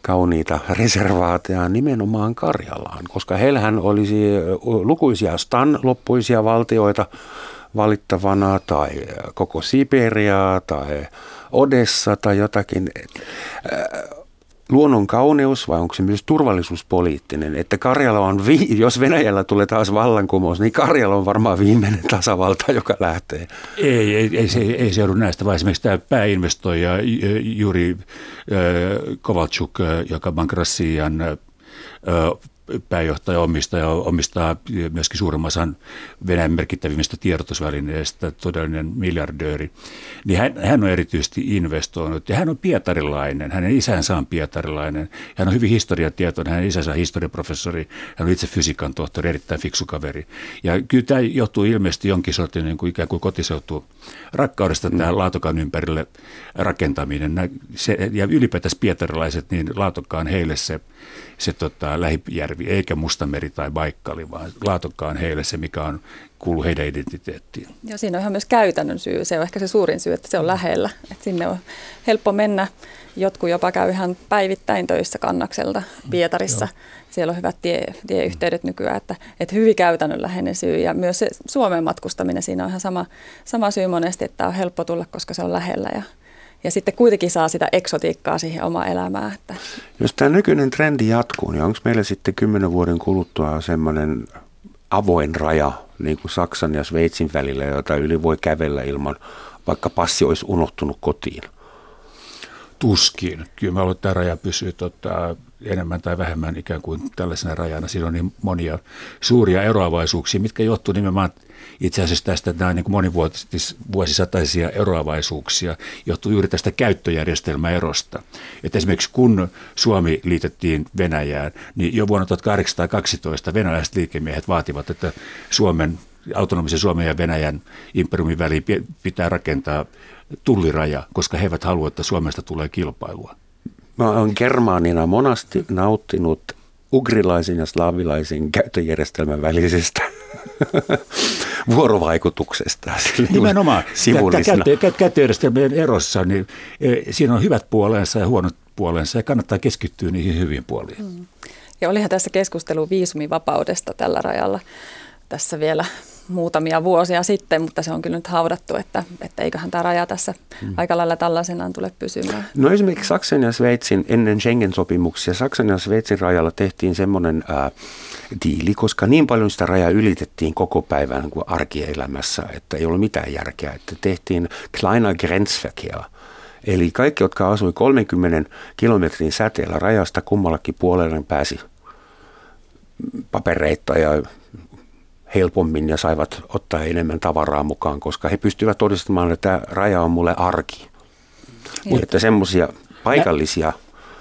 kauniita reservaateja nimenomaan Karjalaan, koska heillähän olisi lukuisia Stan-loppuisia valtioita valittavana tai koko Siberiaa tai Odessa tai jotakin. Äh, luonnon kauneus vai onko se myös turvallisuuspoliittinen? Että Karjala on, vi- jos Venäjällä tulee taas vallankumous, niin Karjala on varmaan viimeinen tasavalta, joka lähtee. Ei, ei, ei, se, ei se joudu näistä, vaan esimerkiksi tämä pääinvestoija J- Juri äh, Kovalchuk, äh, joka Bankrassian äh, pääjohtaja omistaja omistaa myöskin suurimman osan Venäjän merkittävimmistä tiedotusvälineistä, todellinen miljardööri, niin hän, hän on erityisesti investoinut ja hän on pietarilainen, hänen isänsä on pietarilainen, hän on hyvin historiatietoinen, hänen isänsä on historiaprofessori, hän on itse fysiikan tohtori, erittäin fiksu kaveri. Ja kyllä tämä johtuu ilmeisesti jonkin sortin niin kuin ikään kuin kotiseutu rakkaudesta mm. tähän Laatokan ympärille rakentaminen. Se, ja ylipäätänsä pietarilaiset, niin Laatoka on heille se, se tota, lähijärvi, eikä Mustameri tai Baikkali, vaan Laatoka on heille se, mikä on, kuuluu heidän identiteettiin. Ja siinä on ihan myös käytännön syy. Se on ehkä se suurin syy, että se on lähellä. Että sinne on helppo mennä. Jotkut jopa käy ihan päivittäin töissä kannakselta Pietarissa. Siellä on hyvät tie, tieyhteydet nykyään, että, että hyvin käytännönläheinen syy. Ja myös se Suomeen matkustaminen, siinä on ihan sama, sama syy monesti, että on helppo tulla, koska se on lähellä. Ja, ja sitten kuitenkin saa sitä eksotiikkaa siihen omaan elämään. Että Jos tämä nykyinen trendi jatkuu, niin onko meillä sitten kymmenen vuoden kuluttua semmoinen avoin raja, niin kuin Saksan ja Sveitsin välillä, jota yli voi kävellä ilman, vaikka passi olisi unohtunut kotiin? Tuskin. Kyllä mä luulen, että tämä raja pysyy tota, enemmän tai vähemmän ikään kuin tällaisena rajana. Siinä on niin monia suuria eroavaisuuksia, mitkä johtuu nimenomaan itse asiassa tästä, nämä niin monivuosisataisia eroavaisuuksia, johtuu juuri tästä käyttöjärjestelmäerosta. Että esimerkiksi kun Suomi liitettiin Venäjään, niin jo vuonna 1812 venäläiset liikemiehet vaativat, että Suomen autonomisen Suomen ja Venäjän imperiumin väliin pi- pitää rakentaa tulliraja, koska he eivät halua, että Suomesta tulee kilpailua. Mä olen germaanina monasti nauttinut ugrilaisen ja slaavilaisen käyttöjärjestelmän välisestä vuorovaikutuksesta. Nimenomaan. Sivullisena. Käyttö- käyttö- Käyttöjärjestelmien erossa, niin eh, siinä on hyvät puolensa ja huonot puolensa ja kannattaa keskittyä niihin hyviin puoliin. Mm. Ja olihan tässä keskustelu viisumivapaudesta tällä rajalla tässä vielä muutamia vuosia sitten, mutta se on kyllä nyt haudattu, että, että eiköhän tämä raja tässä hmm. aika lailla tällaisenaan tule pysymään. No esimerkiksi Saksan ja Sveitsin ennen Schengen-sopimuksia, Saksan ja Sveitsin rajalla tehtiin semmoinen ää, diili, koska niin paljon sitä rajaa ylitettiin koko päivän kuin arkielämässä, että ei ollut mitään järkeä, että tehtiin kleiner Grenzverkehr. Eli kaikki, jotka asui 30 kilometrin säteellä rajasta kummallakin puolelle pääsi papereita ja helpommin ja saivat ottaa enemmän tavaraa mukaan, koska he pystyvät todistamaan, että tämä raja on mulle arki. Että semmoisia paikallisia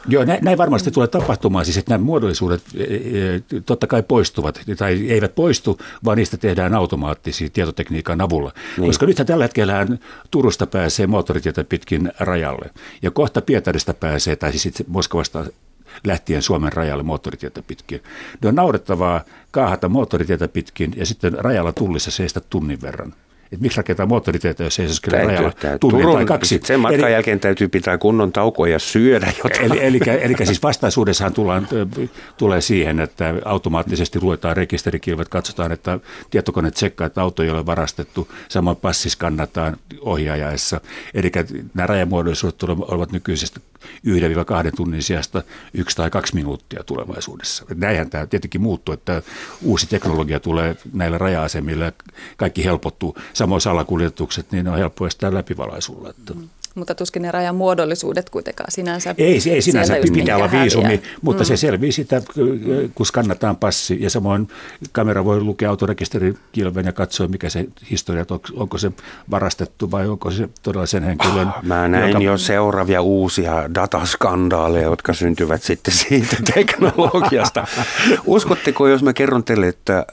Joo, näin, näin varmasti tulee tapahtumaan, siis että nämä muodollisuudet e, e, totta kai poistuvat, tai eivät poistu, vaan niistä tehdään automaattisia tietotekniikan avulla. Niin. Koska nythän tällä hetkellä Turusta pääsee moottoritietä pitkin rajalle, ja kohta Pietarista pääsee, tai siis Moskovasta lähtien Suomen rajalle moottoritietä pitkin. Ne on naurettavaa kaahata moottoritietä pitkin ja sitten rajalla tullissa seistä tunnin verran. Että miksi rakentaa moottoriteitä, jos ei se kyllä Täytyy, rajalla tunnin tai kaksi. Sen matkan Eli- jälkeen täytyy pitää kunnon taukoa ja syödä jotain. Eli, eli, eli siis vastaisuudessahan tullaan, tulee siihen, että automaattisesti luetaan rekisterikilvet, katsotaan, että tietokone tsekkaa, että auto ei ole varastettu, samoin passi skannataan ohjaajaessa. Eli nämä rajamuodollisuudet tulevat- ovat nykyisestä 1-2 tunnin sijasta yksi tai kaksi minuuttia tulevaisuudessa. Näinhän tämä tietenkin muuttuu, että uusi teknologia tulee näillä raja-asemilla ja kaikki helpottuu. Samoin salakuljetukset, niin ne on helppo estää läpivalaisulla. Että. Mutta tuskin ne rajan muodollisuudet kuitenkaan sinänsä. Ei, se ei sinänsä pitää olla viisumi, häviä. mutta se selvii sitä, kun skannataan passi ja samoin kamera voi lukea autorekisterikilven ja katsoa, mikä se historia, on, onko se varastettu vai onko se todella sen henkilön. Mä näin jo seuraavia uusia dataskandaaleja, jotka syntyvät sitten siitä teknologiasta. Uskotteko, jos mä kerron teille, että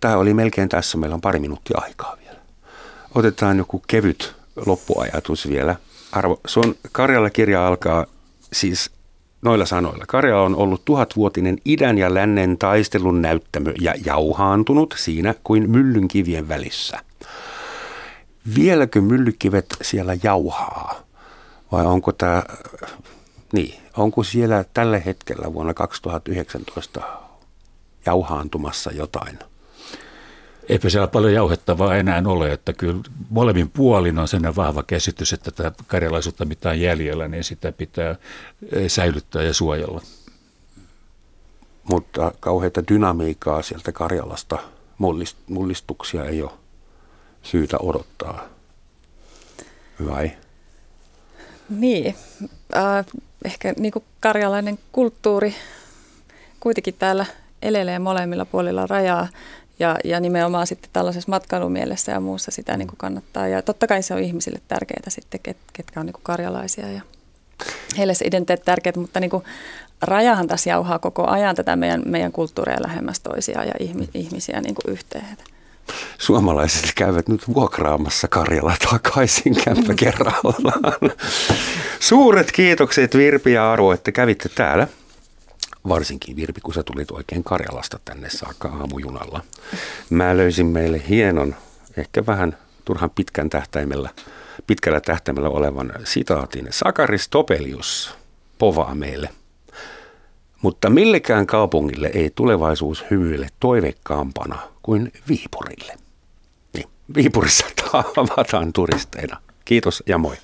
tämä oli melkein tässä, meillä on pari minuuttia aikaa vielä. Otetaan joku kevyt loppuajatus vielä. Arvo, sun Karjala-kirja alkaa siis noilla sanoilla. Karjala on ollut tuhatvuotinen idän ja lännen taistelun näyttämö ja jauhaantunut siinä kuin myllynkivien välissä. Vieläkö myllykivet siellä jauhaa? Vai onko tämä, niin, onko siellä tällä hetkellä vuonna 2019 jauhaantumassa jotain? Eipä siellä paljon jauhettavaa enää ole, että kyllä molemmin puolin on sellainen vahva käsitys, että tätä karjalaisuutta mitä on jäljellä, niin sitä pitää eh, säilyttää ja suojella. Mutta kauheita dynamiikkaa sieltä Karjalasta, mullist- mullistuksia ei ole syytä odottaa. Vai? Niin, äh, ehkä niin kuin karjalainen kulttuuri kuitenkin täällä elelee molemmilla puolilla rajaa ja, ja nimenomaan sitten tällaisessa matkailumielessä ja muussa sitä niin kuin kannattaa. Ja totta kai se on ihmisille tärkeää sitten, ket, ketkä on niin kuin karjalaisia ja heille se identiteetti tärkeää, mutta niin kuin rajahan tässä jauhaa koko ajan tätä meidän, meidän kulttuuria lähemmäs toisiaan ja ihmi, ihmisiä niin kuin yhteen. Suomalaiset käyvät nyt vuokraamassa Karjala takaisin kämppä kerrallaan. Suuret kiitokset Virpi ja Arvo, että kävitte täällä. Varsinkin Virpi, kun sä tulit oikein Karjalasta tänne saakka aamujunalla. Mä löysin meille hienon, ehkä vähän turhan pitkän tähtäimellä, pitkällä tähtäimellä olevan sitaatin. Sakaris Topelius povaa meille. Mutta millekään kaupungille ei tulevaisuus hymyile toiveikkaampana kuin Viipurille. Niin, Viipurissa tavataan turisteina. Kiitos ja moi.